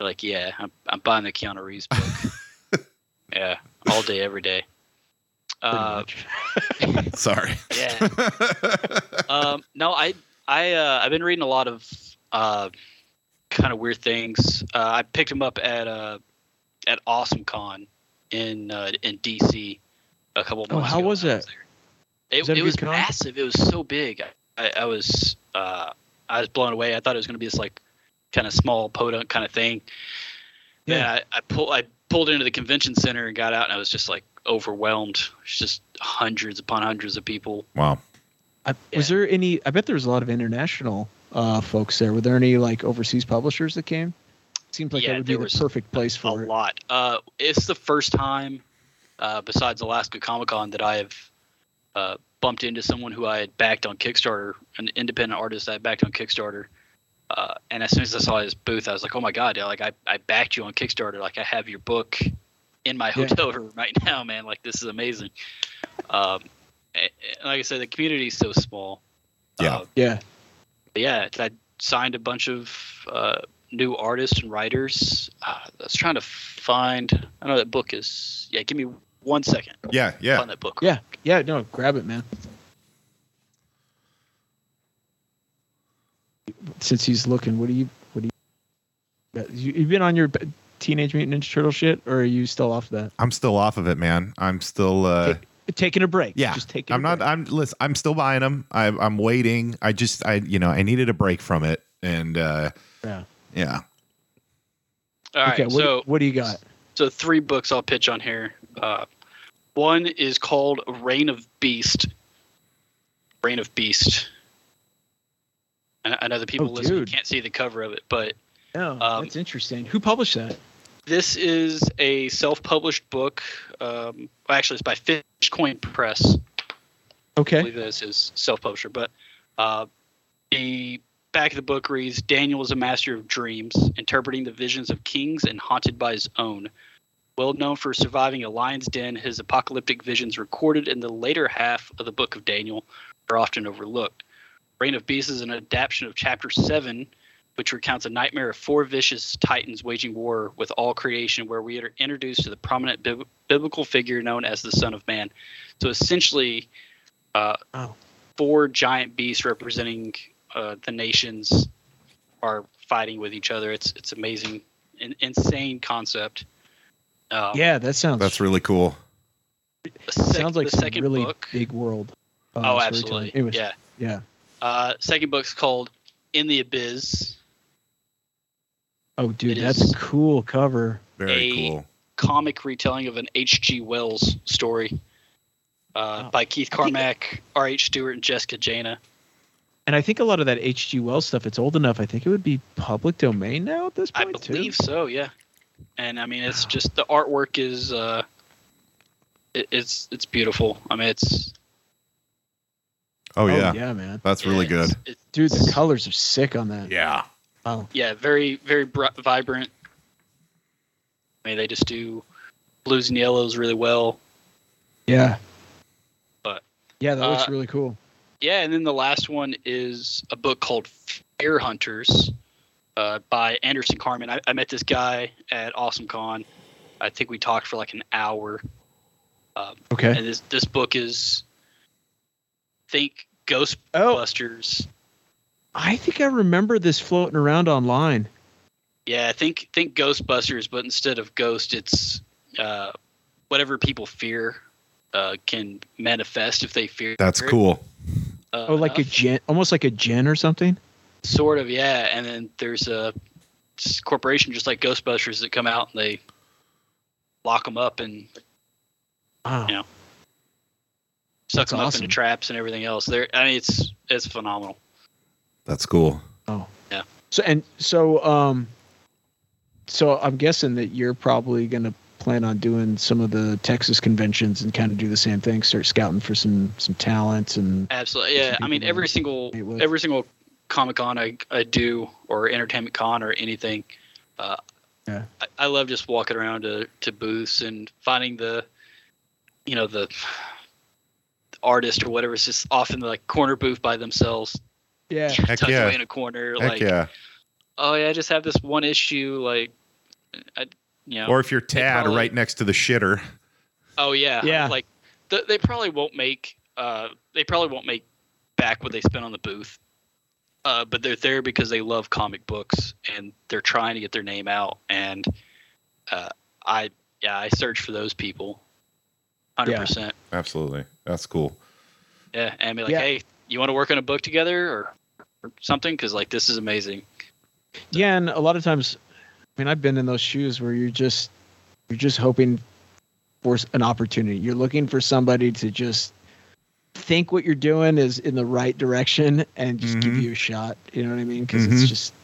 you're like, yeah, I'm I'm buying the Keanu Reeves book. yeah, all day, every day. Uh. Sorry. yeah. um, no, I I uh, I've been reading a lot of uh, kind of weird things. Uh, I picked him up at uh, at Awesome Con in uh, in DC a couple Oh, months how ago was when I it? there. It, Was that it was con? massive. It was so big. I, I was uh, I was blown away. I thought it was going to be this like kind of small podunk kind of thing. Yeah. Yeah, I, I pull I pulled into the convention center and got out, and I was just like overwhelmed. It's just hundreds upon hundreds of people. Wow. I, Was yeah. there any? I bet there was a lot of international uh, folks there. Were there any like overseas publishers that came? Seems like Yeah, that would be the perfect place a for it. lot. Uh, it's the first time, uh, besides Alaska Comic Con, that I have uh, bumped into someone who I had backed on Kickstarter, an independent artist I had backed on Kickstarter. Uh, and as soon as I saw his booth, I was like, "Oh my god! yeah, Like I, I backed you on Kickstarter. Like I have your book in my Yeah. hotel room right now, man. Like this is amazing." um, and- and like I said, the community is so small. Yeah. Uh, Yeah. But yeah, I signed a bunch of uh, new artists and writers. Uh, I was trying to find. I know that book is. Yeah, give me one second. Yeah. Yeah. Find that book. Yeah. Yeah. No, grab it, man. Since he's looking, what do you? What do you? you you've been on your Teenage Mutant Ninja Turtle shit, or are you still off of that? I'm still off of it, man. I'm still. uh Taking a break. Yeah. Just taking. I'm a not. break. I'm. Listen. I'm still buying them. I, I'm waiting. I just. I. You know. I needed a break from it, and uh Yeah. yeah. All right. okay. What, so what do you got? so three books I'll pitch on here. Uh, one is called Reign of Beast. Reign of Beast. I I know the people Oh, listening dude. can't see the cover of it, but Oh, Um, that's interesting. Who published that? This is a self-published book. Um, well, actually, it's by Fishcoin Press. I Okay. believe this is self-publisher. But uh, the back of the book reads: Daniel is a master of dreams, interpreting the visions of kings and haunted by his own. Well known for surviving a lion's den, his apocalyptic visions recorded in the later half of the Book of Daniel are often overlooked. Reign of Beasts is an adaptation of Chapter Seven, which recounts a nightmare of four vicious titans waging war with all creation, where we are introduced to the prominent bib- biblical figure known as the Son of Man. So essentially, uh, Oh. four giant beasts representing uh, the nations are fighting with each other. It's it's amazing, an insane concept. Um, Yeah, that sounds. That's really cool. sec- sounds like the second really book. big world. uh, oh, storytelling. absolutely. Anyways, yeah. Yeah. Uh, second book's called In the Abyss. Oh, dude, It that's a cool cover. Very A- cool. comic retelling of an H.G. Wells story uh, Wow. by Keith Carmack, R.H. Stewart, and Jessica Jana. And I think a lot of that H.G. Wells stuff, it's old enough. I think it would be public domain now at this point, I believe too. so, yeah. And I mean, it's just the artwork is uh, it, it's it's beautiful. I mean, it's Oh yeah. yeah, man. That's really yeah, good. it's- it's- Dude, the colors are sick on that. Yeah. Wow. yeah, very very br- vibrant. I mean, they just do blues and yellows really well. Yeah. But, yeah, that looks uh, really cool. Yeah, and then the last one is a book called Fear Hunters uh, by Anderson Carmen. I, I met this guy at Awesome Con. I think we talked for like an hour. Okay. And this this book is think Oh, Ghostbusters. I think I remember this floating around online. Yeah, I think think Ghostbusters, but instead of ghost, it's uh, whatever people fear. uh, can manifest if they fear. That's it, cool. uh, Oh, like a enough. djinn, almost like a djinn or something. Sort of, yeah. And then there's a corporation just like Ghostbusters that come out and they lock them up and Wow. know suck That's them up into traps and everything else. There, I mean, it's it's phenomenal. That's cool. Oh. Yeah. So and so um so I'm guessing that you're probably gonna plan on doing some of the Texas conventions and kind of do the same thing, start scouting for some some talents and Absolutely, yeah. I mean, every single every single Comic Con I, I do or Entertainment Con or anything, uh, Yeah. I, I love just walking around to, to booths and finding the, you know, the artist or whatever is just off in the like corner booth by themselves, yeah. Heck tucked yeah. away in a corner, Heck like, yeah. oh yeah, I just have this one issue, like, I, you know, Or if you're Tad probably- right next to the shitter. Oh yeah, Yeah. Like th- they probably won't make uh they probably won't make back what they spent on the booth. Uh, but they're there because they love comic books and they're trying to get their name out. And uh, I yeah I search for those people. Hundred Yeah. percent. Absolutely. That's cool. Yeah, and be like, Yeah. hey, you want to work on a book together or, or something? Because like this is amazing. Yeah, and a lot of times I mean I've been in those shoes where you're just you're just hoping for an opportunity. You're looking for somebody to just think what you're doing is in the right direction and just give Mhm. you a shot. You know what I mean? Because Mhm. it's just,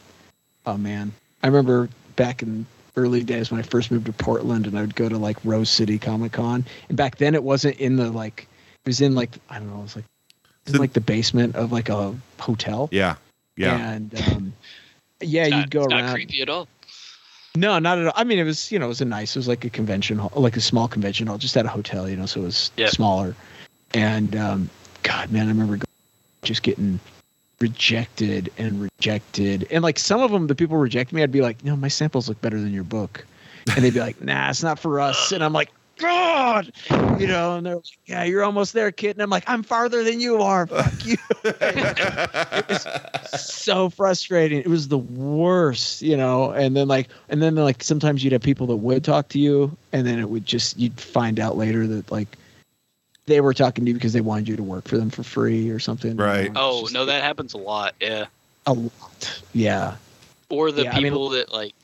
oh man. I remember back in early days when I first moved to Portland and I would go to like Rose City Comic Con. And back then it wasn't in the like, it was in like, I don't know, it was like, it was like the basement of like a hotel. Yeah. Yeah. And um, yeah, It's you'd not, go it's around. Not creepy at all. No, not at all. I mean, it was you know it was a nice. It was like a convention hall, like a small convention hall, just at a hotel. You know, so it was Yeah. smaller. And um, God, man, I remember just getting rejected and rejected, and like some of them, the people reject me. I'd be like, no, my samples look better than your book, and they'd be like, nah, it's not for us. And I'm like, God, you know, and they're like, yeah, you're almost there, kid. And I'm like, I'm farther than you are. Fuck you. so frustrating. It was the worst, you know. And then like, and then like sometimes you'd have people that would talk to you, and then it would just you'd find out later that like they were talking to you because they wanted you to work for them for free or something. you know, Right. Oh just no, that happens a lot. Yeah. a lot. Yeah. or the Yeah, I mean- people that like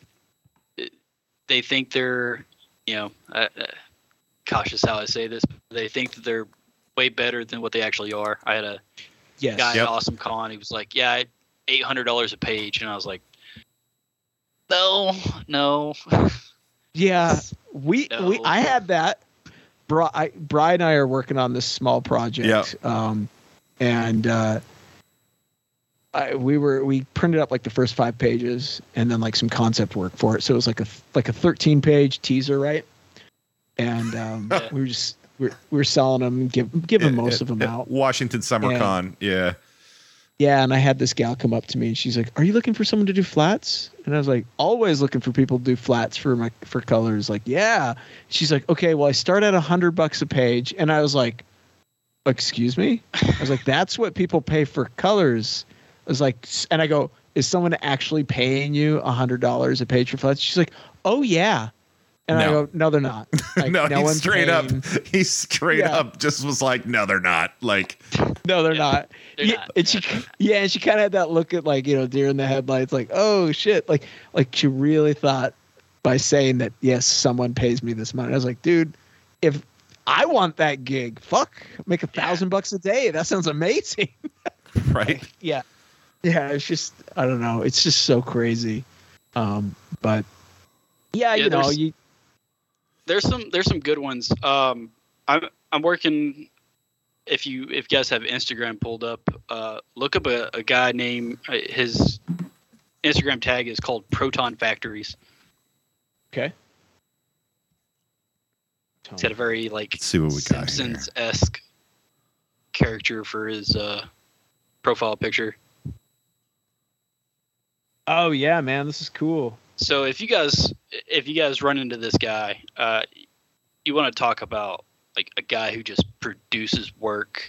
they think they're you know uh, uh, cautious how i say this but they think that they're way better than what they actually are i had a Yes. guy Yep. at awesome con he was like yeah $800 a page and i was like no no Yeah. We we I had that. Bri, I, Bri and I are working on this small project. Yeah. Um, and uh, I, we were we printed up like the first five pages and then like some concept work for it. So it was like a like a 13 page teaser, right? And um, Yeah. we were just we we're, we were selling them, give giving most of them out. Washington Summer Yeah. Con. Yeah. Yeah, and I had this gal come up to me and she's like, "Are you looking for someone to do flats?" And I was like, "Always looking for people to do flats for my for colors." Like, "Yeah." She's like, "Okay, well, I start at a hundred bucks a page," and I was like, "Excuse me?" I was like, "That's what people pay for colors." I was like, and I go, "Is someone actually paying you a hundred dollars a page for flats?" She's like, "Oh yeah," and I No. go, "No, they're not." Like, no, he's one's straight paying- up. He straight Yeah. up just was like, no, they're not. Like, No, they're Yeah. not. They're yeah, not. and she, yeah, and she kind of had that look at like you know deer in the headlights, like oh shit, like like she really thought by saying that yes, someone pays me this money. I was like, dude, if I want that gig, fuck, make a thousand bucks a day. That sounds amazing. right? yeah, yeah. It's just I don't know. It's just so crazy. Um, but yeah, Yeah, you know, you there's some there's some good ones um i'm i'm working if you if you guys have instagram pulled up uh look up a, a guy named uh, his instagram tag is called proton factories okay. he's got a very like Let's see what we got here. simpsons esque character for his uh profile picture Oh yeah, man, this is cool. So if you guys if you guys run into this guy, uh, you want to talk about like a guy who just produces work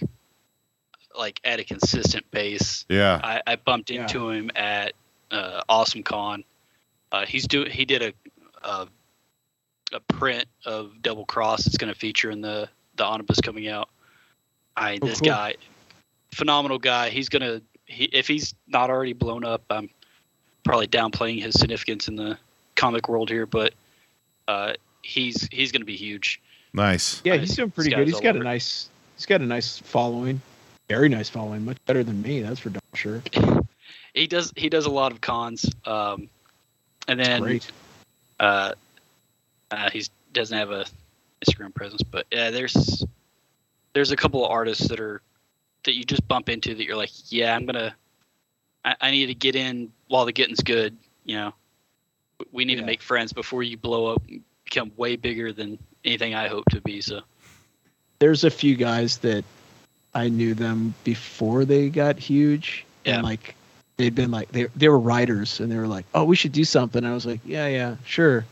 like at a consistent pace. Yeah. I, I bumped Yeah. into him at uh, Awesome Con. Uh, he's doing he did a, a a print of Double Cross that's going to feature in the the omnibus coming out. I Oh, this cool. guy, phenomenal guy. He's gonna he, if he's not already blown up, I'm probably downplaying his significance in the comic world here, but uh, he's he's gonna be huge. Nice. Yeah, he's doing pretty This good. He's all got a nice he's got a nice following. Very nice following, much better than me, that's for darn sure. He does he does a lot of cons, um, and then Great. uh, uh, he doesn't have a Instagram presence, but yeah, there's there's a couple of artists that are that you just bump into that you're like, yeah, I'm gonna, I, I need to get in while the getting's good. You know, we need Yeah. to make friends before you blow up, and become way bigger than anything I hope to be. So There's a few guys that I knew them before they got huge. Yeah. And like they'd been like they they were writers and they were like, Oh, we should do something. I was like, Yeah, yeah, sure.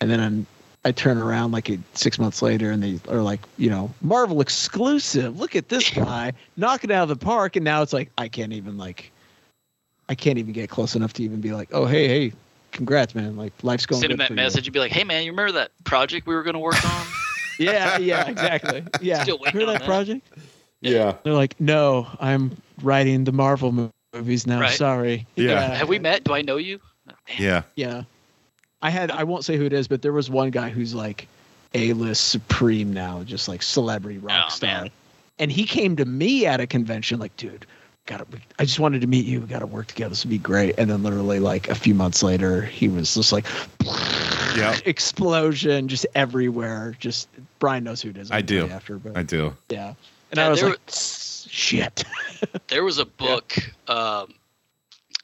And then I'm I turn around like a, six months later and they are like, you know, Marvel exclusive. Look at this guy knocking out of the park. And now it's like I can't even like I can't even get close enough to even be like, oh hey hey, congrats man, like life's going. To Send him that for you." message and be like, hey man, you remember that project we were gonna work on? Yeah, yeah, exactly. Yeah, Still waiting remember on that, that. project? Yeah. They're like, no, I'm writing the Marvel movies now. Right. Sorry. Yeah. Have we met? Do I know you? Yeah. Yeah. I had I won't say who it is, but there was one guy who's like A list supreme now, just like celebrity oh, rock Oh, star. man. And he came to me at a convention like, dude, gotta I just wanted to meet you. We gotta work together. This would be great. And then literally like a few months later, he was just like Yeah. explosion just everywhere. Just Brian knows who it is. I I'll do. tell After, but I do. yeah. And Yeah, I was there like, shit. There was a book. Um,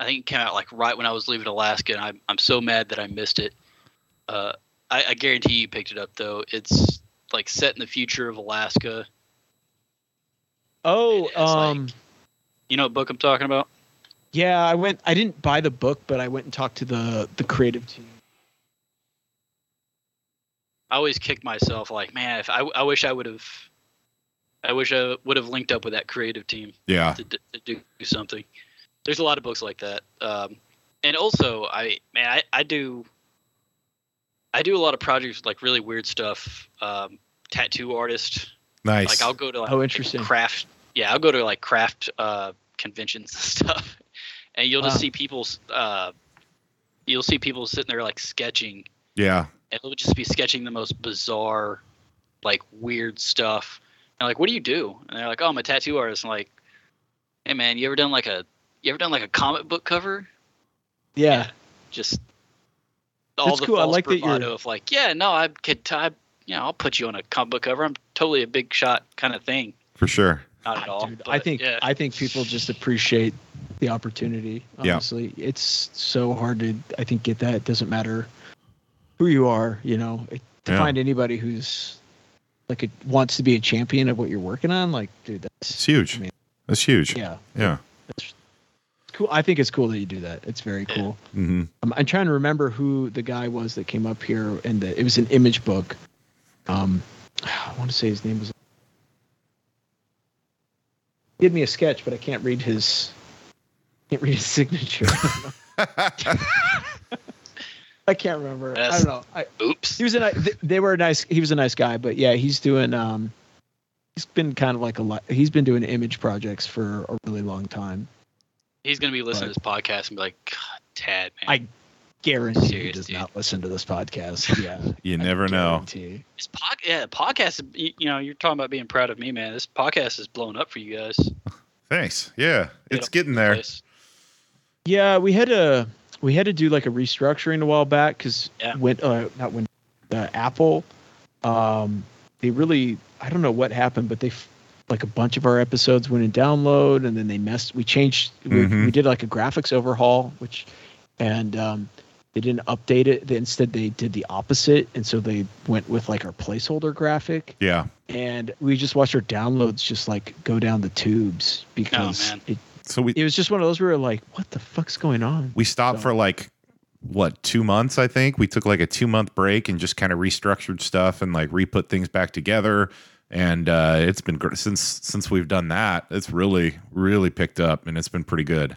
I think it came out like right when I was leaving Alaska, and I'm I'm so mad that I missed it. Uh, I, I guarantee you picked it up though. It's like set in the future of Alaska. Oh, It's like- um, You know what book I'm talking about? yeah. I went. I didn't buy the book, but I went and talked to the the creative team. I always kick myself like, man, if I, I wish I would have, I wish I would have linked up with that creative team. Yeah. to, to do something. There's a lot of books like that, um, and also I man I, I do I do a lot of projects with, like really weird stuff. Um, tattoo artist, Nice. like I'll go to like Oh, interesting. craft. Yeah, I'll go to like craft uh, conventions and stuff, and you'll just see people. uh, you'll see people sitting there like sketching, yeah. and they'll just be sketching the most bizarre, like weird stuff. And like, what do you do? And they're like, oh, I'm a tattoo artist. I'm like, hey man, you ever done like a you ever done like a comic book cover? Yeah. Just all That's the cool. I false like that you're- of like, yeah, no, I could, I, you know, I'll put you on a comic book cover. I'm totally a big shot kind of thing. For sure. Not at all. Dude, I think yeah. I think people just appreciate the opportunity. Yeah. Honestly, it's so hard to I think get that. It doesn't matter who you are. You know, it, to Yeah. find anybody who's like it wants to be a champion of what you're working on. Like, dude, It's that's huge. I mean, That's huge. yeah, Yeah. that's cool. I think it's cool that you do that. It's very Yeah. cool. hmm I'm, I'm trying to remember who the guy was that came up here, and the, it was an image book. Um, I want to say his name was. Did me a sketch, but I can't read his. Can't read his signature. I can't remember. I don't know. I, Oops. he was a they were a nice. He was a nice guy, but yeah, he's doing. Um, he's been kind of like a lot. He's been doing image projects for a really long time. He's gonna be listening to this podcast and be like, God, Tad, man. I guarantee he does dude. not listen to this podcast. Yeah, You I never know. This pod, yeah, podcast. You, you know, you're talking about being proud of me, man. This podcast is blown up for you guys. Thanks. Yeah. It's all getting there. place. Yeah, we had to we had to do like a restructuring a while back because Yeah. when uh, not when uh, Apple, um, they really I don't know what happened, but they f- like a bunch of our episodes went in download, and then they messed. We changed. We, Mhm. we did like a graphics overhaul, which and um, they didn't update it. They, instead, they did the opposite, and so they went with like our placeholder graphic Yeah. and we just watched our downloads just like go down the tubes because man. it, So we it was just one of those where we were like, what the fuck's going on? we stopped So- for like what two months i think we took like a two month break and just kind of restructured stuff and like re-put things back together and uh it's been gr- since since we've done that it's really really picked up and it's been pretty good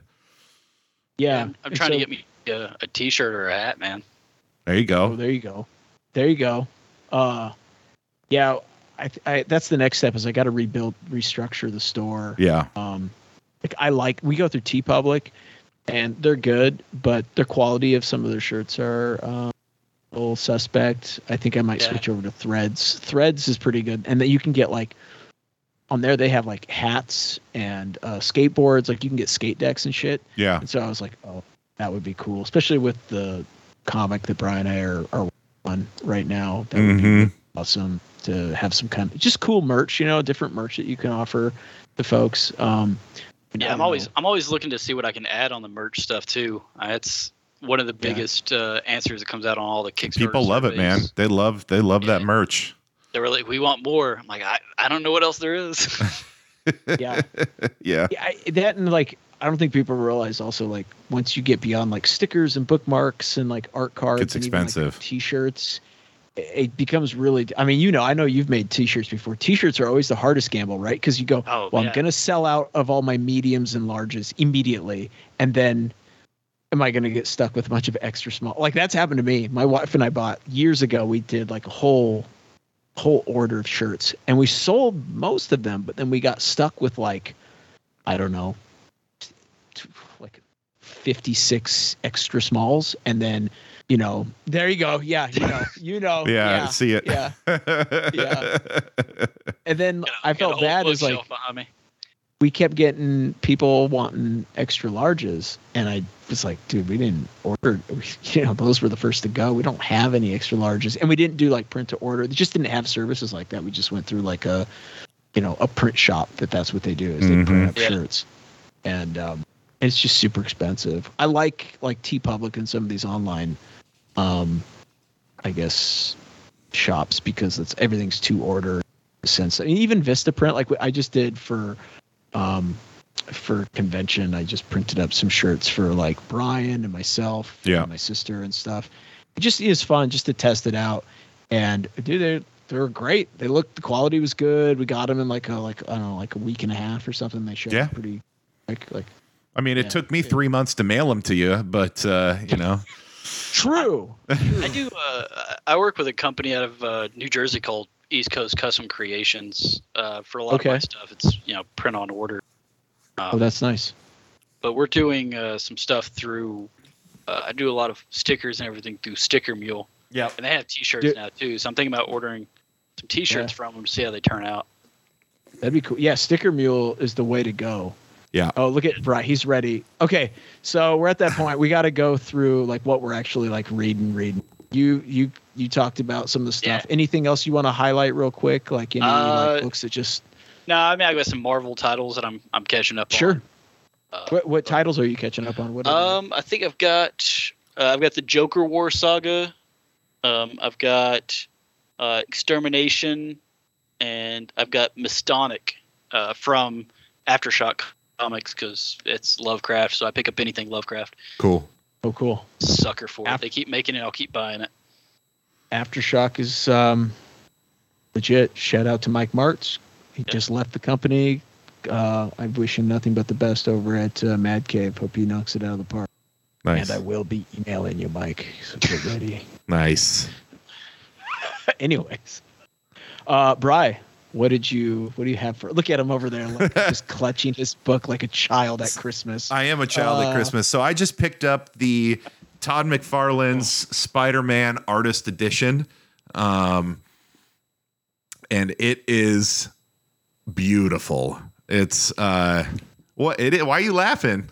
Yeah, I'm, I'm and trying to get me a, a t-shirt or a hat, man. there you Oh, go there you go, there you go. Uh, yeah, I, I that's the next step is I got to rebuild, restructure the store. Yeah. Um, like I like we go through TeePublic, and they're good, but their quality of some of their shirts are um, a little suspect. I think I might Yeah. switch over to Threads. Threads is pretty good, and then you can get like on there they have like hats and uh, skateboards. Like you can get skate decks and shit. Yeah. And so I was like, oh, that would be cool, especially with the comic that Brian and I are, are on right now. That would Mhm. be awesome to have some kind of just cool merch, you know, different merch that you can offer the folks. Um, Yeah, I'm always know. I'm always looking to see what I can add on the merch stuff too. Uh, That's one of the Yeah. biggest uh, answers that comes out on all the Kickstarter. People love it, man. They love they love that merch. They were like, "We want more." I'm like, I, I don't know what else there is. yeah, Yeah. yeah, I, that and like I don't think people realize also like once you get beyond like stickers and bookmarks and like art cards, it's and even, like, expensive. t-shirts. It it becomes really. I mean, you know, I know you've made T-shirts before. T-shirts are always the hardest gamble, right? Because you go, Oh, well, yeah. I'm gonna sell out of all my mediums and larges immediately, and then am I gonna get stuck with a bunch of extra small? Like that's happened to me. My wife and I bought years ago. We did like a whole whole order of shirts, and we sold most of them, but then we got stuck with like I don't know, t- t- like 56 extra smalls, and then you know, there you go. Yeah, you know, you know. Yeah, see it. Yeah. Yeah. And then I Got a felt bad as like me. we kept getting people wanting extra larges, and I was like, dude, we didn't order. You know, those were the first to go. We don't have any extra larges, and we didn't do like print to order. They just didn't have services like that. We just went through like a, you know, a print shop that that's what they do is they print up Yeah. shirts, and um, it's just super expensive. I like like TeePublic and some of these online, um, I guess, shops because it's everything's to order. Since I mean, even Vistaprint, like I just did for um, for convention. I just printed up some shirts for like Brian and myself, Yeah. and my sister and stuff. It just is fun just to test it out. And dude, they're they were great. They looked the quality was good. We got them in like a like I don't know like a week and a half or something. They showed Yeah. pretty like like I mean, it Yeah. took me three months to mail them to you, but uh, you know, true. I do. Uh, I work with a company out of uh, New Jersey called East Coast Custom Creations. Uh, for a lot of my stuff, it's you know print on order. Um, Oh, that's nice. but we're doing uh, some stuff through. Uh, I do a lot of stickers and everything through Sticker Mule, yeah, and they have T-shirts Dude. now too. So I'm thinking about ordering some T-shirts Yeah. from them to see how they turn out. That'd be cool. Yeah, Sticker Mule is the way to go. Yeah, Oh, look at Brian. He's ready. Okay, so we're at that point. We got to go through like what we're actually like reading. Reading. You you you talked about some of the stuff. Yeah. Anything else you want to highlight real quick? Like any Uh, like, books that just No, I mean I got some Marvel titles that I'm I'm catching up sure. on. Uh, What what titles are you catching up on? What Um, I think I've got uh, I've got the Joker War saga. Um, I've got uh, Extermination, and I've got Miskatonic uh, from Aftershock Comics because it's Lovecraft. So I pick up anything Lovecraft. cool. oh cool. Sucker for Af- it. They keep making it. I'll keep buying it. Aftershock is um legit. Shout out to Mike Marts. He just left the company. Uh, I wish him nothing but the best over at uh, Mad Cave. Hope he knocks it out of the park. Nice, And I will be emailing you, Mike. So get ready. nice. Anyways, uh, Bry, what did you what do you have for? Look at him over there, like, just clutching his book like a child at Christmas. I am a child Uh, at Christmas, so I just picked up the Todd McFarlane's Spider-Man Artist Edition, um, and it is beautiful. It's uh, what it? Why are you laughing?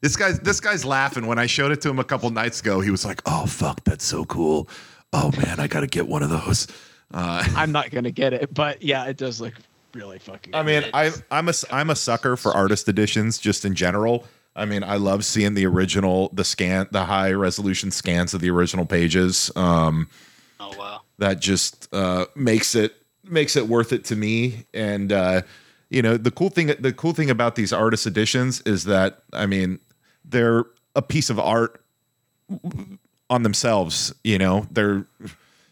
This guy's this guy's laughing. When I showed it to him a couple nights ago, he was like, "Oh fuck, that's so cool! Oh man, I gotta get one of those." Uh, I'm not gonna get it, but yeah, it does look really fucking. I mean, I, I'm a I'm a sucker for artist editions just in general. I mean, I love seeing the original, the scan, the high resolution scans of the original pages. Um, Oh wow. that just uh, makes it makes it worth it to me. And uh, you know, the cool thing the cool thing about these artist editions is that I mean, they're a piece of art on themselves. You know, they're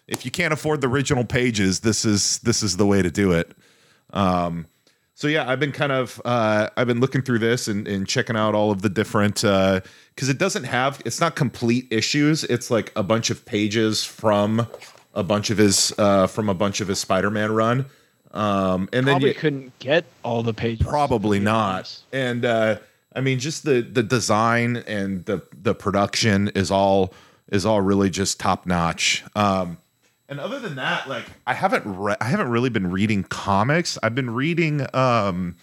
if you can't afford the original pages, this is this is the way to do it. Um, so yeah, I've been kind of uh, I've been looking through this and, and checking out all of the different because it doesn't have it's not complete issues. It's like a bunch of pages from a bunch of his uh, from a bunch of his Spider-Man run. Um, and then Probably you, couldn't get all the pages. probably not. And uh, I mean, just the the design and the the production is all is all really just top notch. Um, and other than that, like I haven't re- I haven't really been reading comics. I've been reading. Um,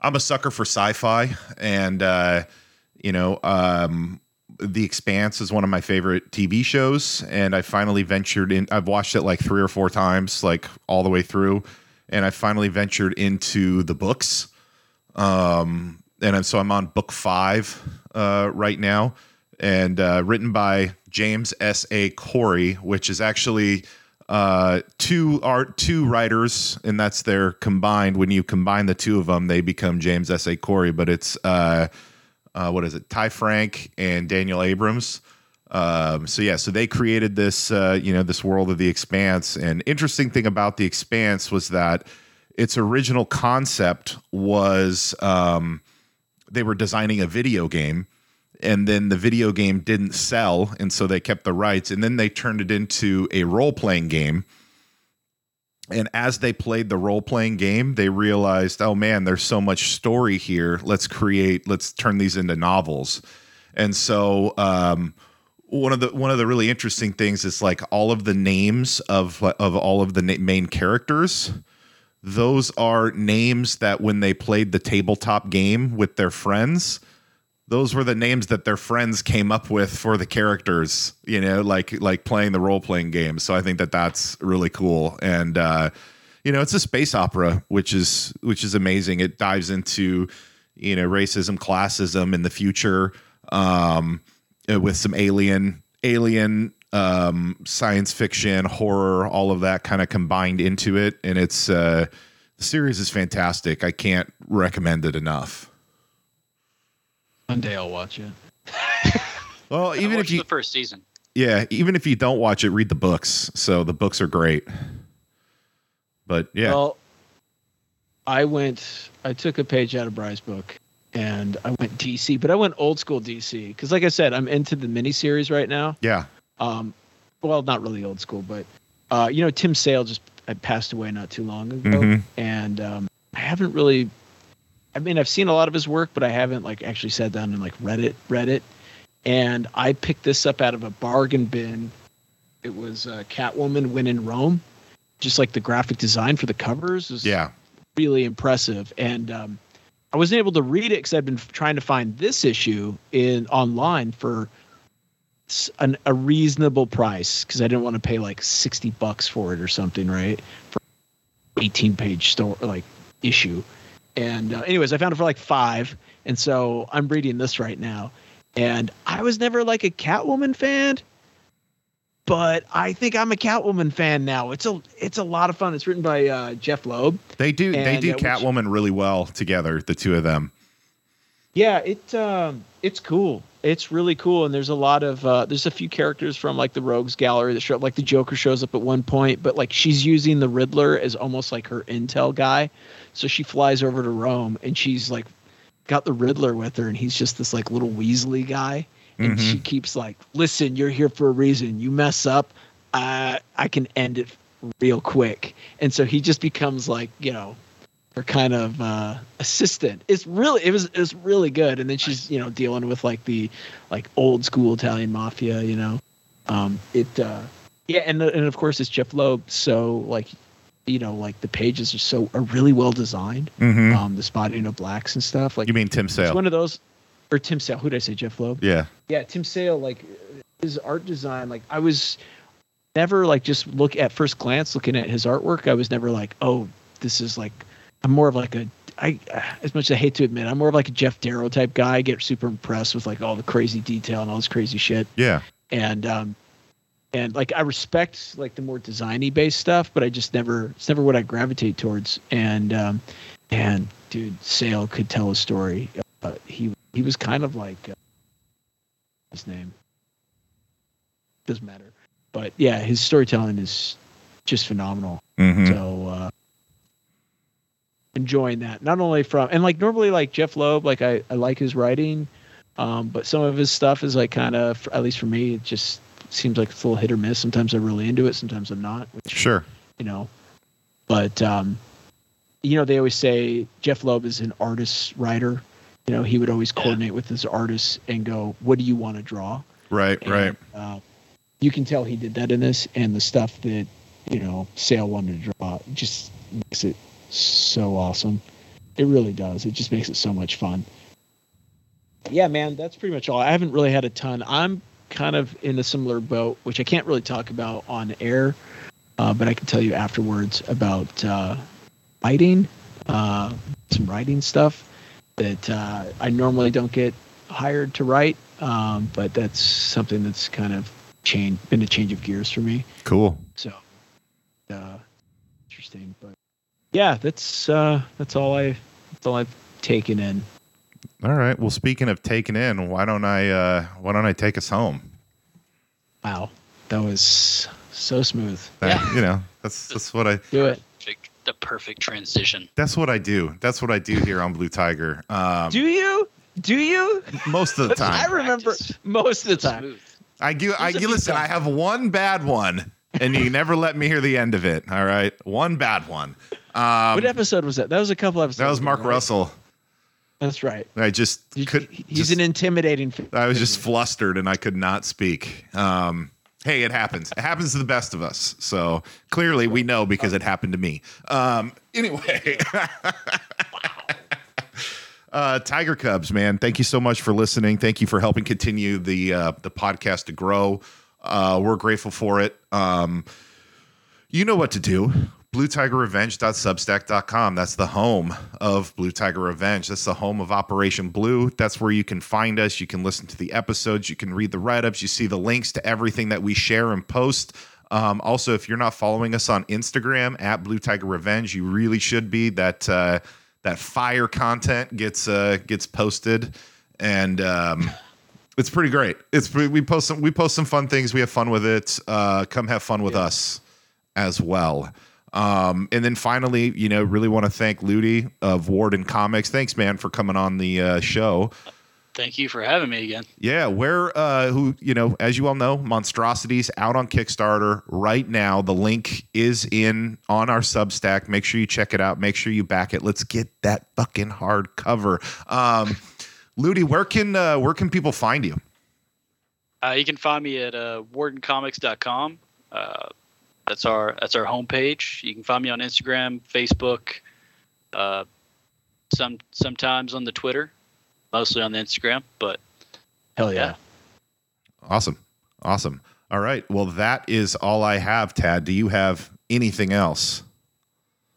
I'm a sucker for sci-fi, and uh, you know, um, The Expanse is one of my favorite TV shows, and I finally ventured in. I've watched it like three or four times, like all the way through, and I finally ventured into the books. Um, and I'm- so I'm on book five uh, right now, and uh, written by James S. A. Corey, which is actually uh, two art two writers, and that's their combined. When you combine the two of them, they become James S. A. Corey. But it's uh, uh, what is it? Ty Franck and Daniel Abrams. Um, so yeah, so they created this, uh, you know, this world of the Expanse. And interesting thing about the Expanse was that its original concept was um, they were designing a video game, and then the video game didn't sell, and so they kept the rights, and then they turned it into a role playing game. And as they played the role playing game, they realized, oh man, there's so much story here. Let's create, let's turn these into novels. And so, um, one of the one of the really interesting things is like all of the names of of all of the na- main characters. Those are names that when they played the tabletop game with their friends, those were the names that their friends came up with for the characters you know like like playing the role playing game. So i think that that's really cool. And uh you know it's a space opera which is which is amazing. It dives into you know racism classism in the future um uh, with some alien alien um science fiction horror all of that kind of combined into it. And it's uh the series is fantastic. I can't recommend it enough One day I'll watch it. well I even if you the first season. Yeah, even if you don't watch it, read the books. So the books are great. But yeah, Well, I went. I took a page out of Bry's book, and I went DC, but I went old school DC because, like I said, I'm into the miniseries right now. yeah, Um, well, not really old school, but uh, you know, Tim Sale just passed away not too long ago, Mhm. and um, I haven't really. I mean, I've seen a lot of his work, but I haven't like actually sat down and like read it, read it. And I picked this up out of a bargain bin. It was uh, Catwoman When in Rome. Just like the graphic design for the covers is yeah, really impressive. And um, I wasn't able to read it because I've been trying to find this issue in online for an, a reasonable price because I didn't want to pay like sixty bucks for it or something, right? For eighteen page store like issue. And uh, anyways, I found it for like five, and so I'm reading this right now. And I was never like a Catwoman fan, but I think I'm a Catwoman fan now. It's a it's a lot of fun. It's written by uh, Jeph Loeb. they do they do uh, which- Catwoman really well together, the two of them. Yeah, it um it's cool. It's really cool, and there's a lot of uh, there's a few characters from like the Rogues Gallery that show up. Like the Joker shows up at one point, but like she's using the Riddler as almost like her intel guy. So she flies over to Rome, and she's like got the Riddler with her, and he's just this like little Weasley guy. And Mhm. she keeps like, "Listen, you're here for a reason. You mess up, uh, I can end it real quick." And so he just becomes like, you know, her kind of uh, assistant. It's really it was it was really good. And then she's you know dealing with like the like old school Italian mafia. You know, um, it uh, yeah, and and of course it's Jeph Loeb. So like you know like the pages are so are really well designed. Mhm. Um, the spotting of blacks and stuff. Like You mean Tim Sale? it's one of those or Tim Sale. Who did I say? Jeph Loeb. yeah, Yeah, Tim Sale, like his art design, like I was never like just look at first glance looking at his artwork. I was never like, oh, this is like I'm more of like a I as much as I hate to admit, I'm more of like a Geof Darrow type guy. I get super impressed with like all the crazy detail and all this crazy shit. yeah, And um and like I respect like the more designy based stuff, but I just never it's never what I gravitate towards. And um and dude, Sale could tell a story. Uh, he he was kind of like uh, his name doesn't matter, but yeah, his storytelling is just phenomenal. hmm So uh enjoying that. Not only from and like normally like Jeph Loeb, like I, I like his writing. Um, but some of his stuff is like kind of at least for me, it just seems like it's a little hit or miss. Sometimes I'm really into it, sometimes I'm not. Which Sure. you know. But um, you know, they always say Jeph Loeb is an artist writer. You know, he would always Yeah. coordinate with his artists and go, "What do you want to draw?" Right. And, Right. Uh, you can tell he did that in this, and the stuff that you know Sale wanted to draw just makes it so awesome. It really does. It just makes it so much fun. Yeah, man, that's pretty much all. I haven't really had a ton. I'm kind of in a similar boat, which I can't really talk about on air, uh, but I can tell you afterwards about uh, writing, uh, some writing stuff that uh, I normally don't get hired to write, um, but that's something that's kind of changed, been a change of gears for me. Cool. So, uh, interesting, but yeah, that's uh, that's all I that's all I've taken in. All right. Well, speaking of taking in, why don't I uh, why don't I take us home? Wow, that was so smooth. That- You know, that's that's what I Do it. Perfect, the perfect transition. that's what I do. That's what I do here on Blue Tiger. Um, Do you? Do you? most of the time. I remember Practice. most of the time. Smooth. I give. I There's a you listen. I have one bad one, and you never let me hear the end of it. All right, one bad one. Um, what episode was that? That was a couple episodes. that was ago, Mark right? Russell. That's right. I just He- could. he- he's just- an intimidating. I was just flustered and I could not speak. Um, hey, it happens. It happens to the best of us. So clearly we know because it happened to me. Um, anyway. Uh, Tiger Cubs, man, thank you so much for listening. Thank you for helping continue the uh, the podcast to grow. Uh, we're grateful for it. Um, you know what to do. BlueTigerRevenge.substack.com. That's the home of Blue Tiger Revenge. That's the home of Operation Blue. That's where you can find us. You can listen to the episodes. You can read the write ups. You see the links to everything that we share and post. Um, also, if you're not following us on Instagram at Blue Tiger Revenge, you really should be. That uh, that fire content gets uh, gets posted, and um, it's pretty great. It's pretty, we post some we post some fun things. We have fun with it. Uh, come have fun with us as well. Um, and then finally, you know, really want to thank Ludi of Warden Comics. Thanks, man, for coming on the uh, show. Thank you for having me again. Yeah, where uh who you know, as you all know, Monstrosities out on Kickstarter right now. The link is in on our Substack. Make sure you check it out. Make sure you back it. Let's get that fucking hardcover. Um Ludi, where can uh where can people find you? Uh, you can find me at uh, wardencomics.com. Uh, that's our that's our homepage. You can find me on Instagram, Facebook, uh, some sometimes on the Twitter, mostly on the Instagram. But Hell yeah. Awesome. Awesome. All right. Well, that is all I have, Tad. Do you have anything else?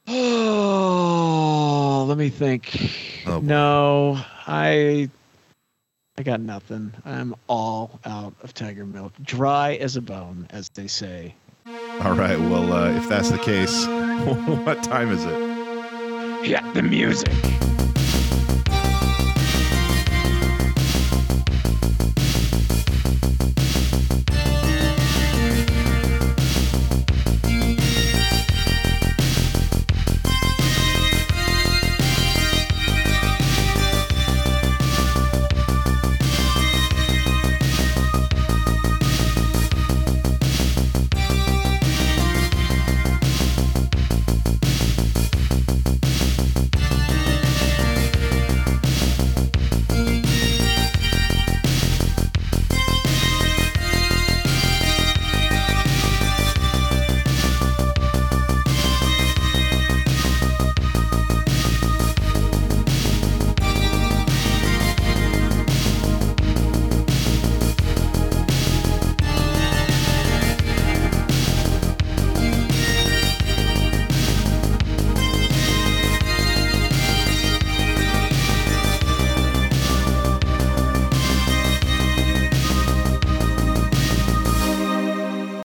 Oh, let me think. Oh, no, I I got nothing. I'm all out of tiger milk. Dry as a bone, as they say. All right. Well, uh, if that's the case, what time is it? Yeah, the music.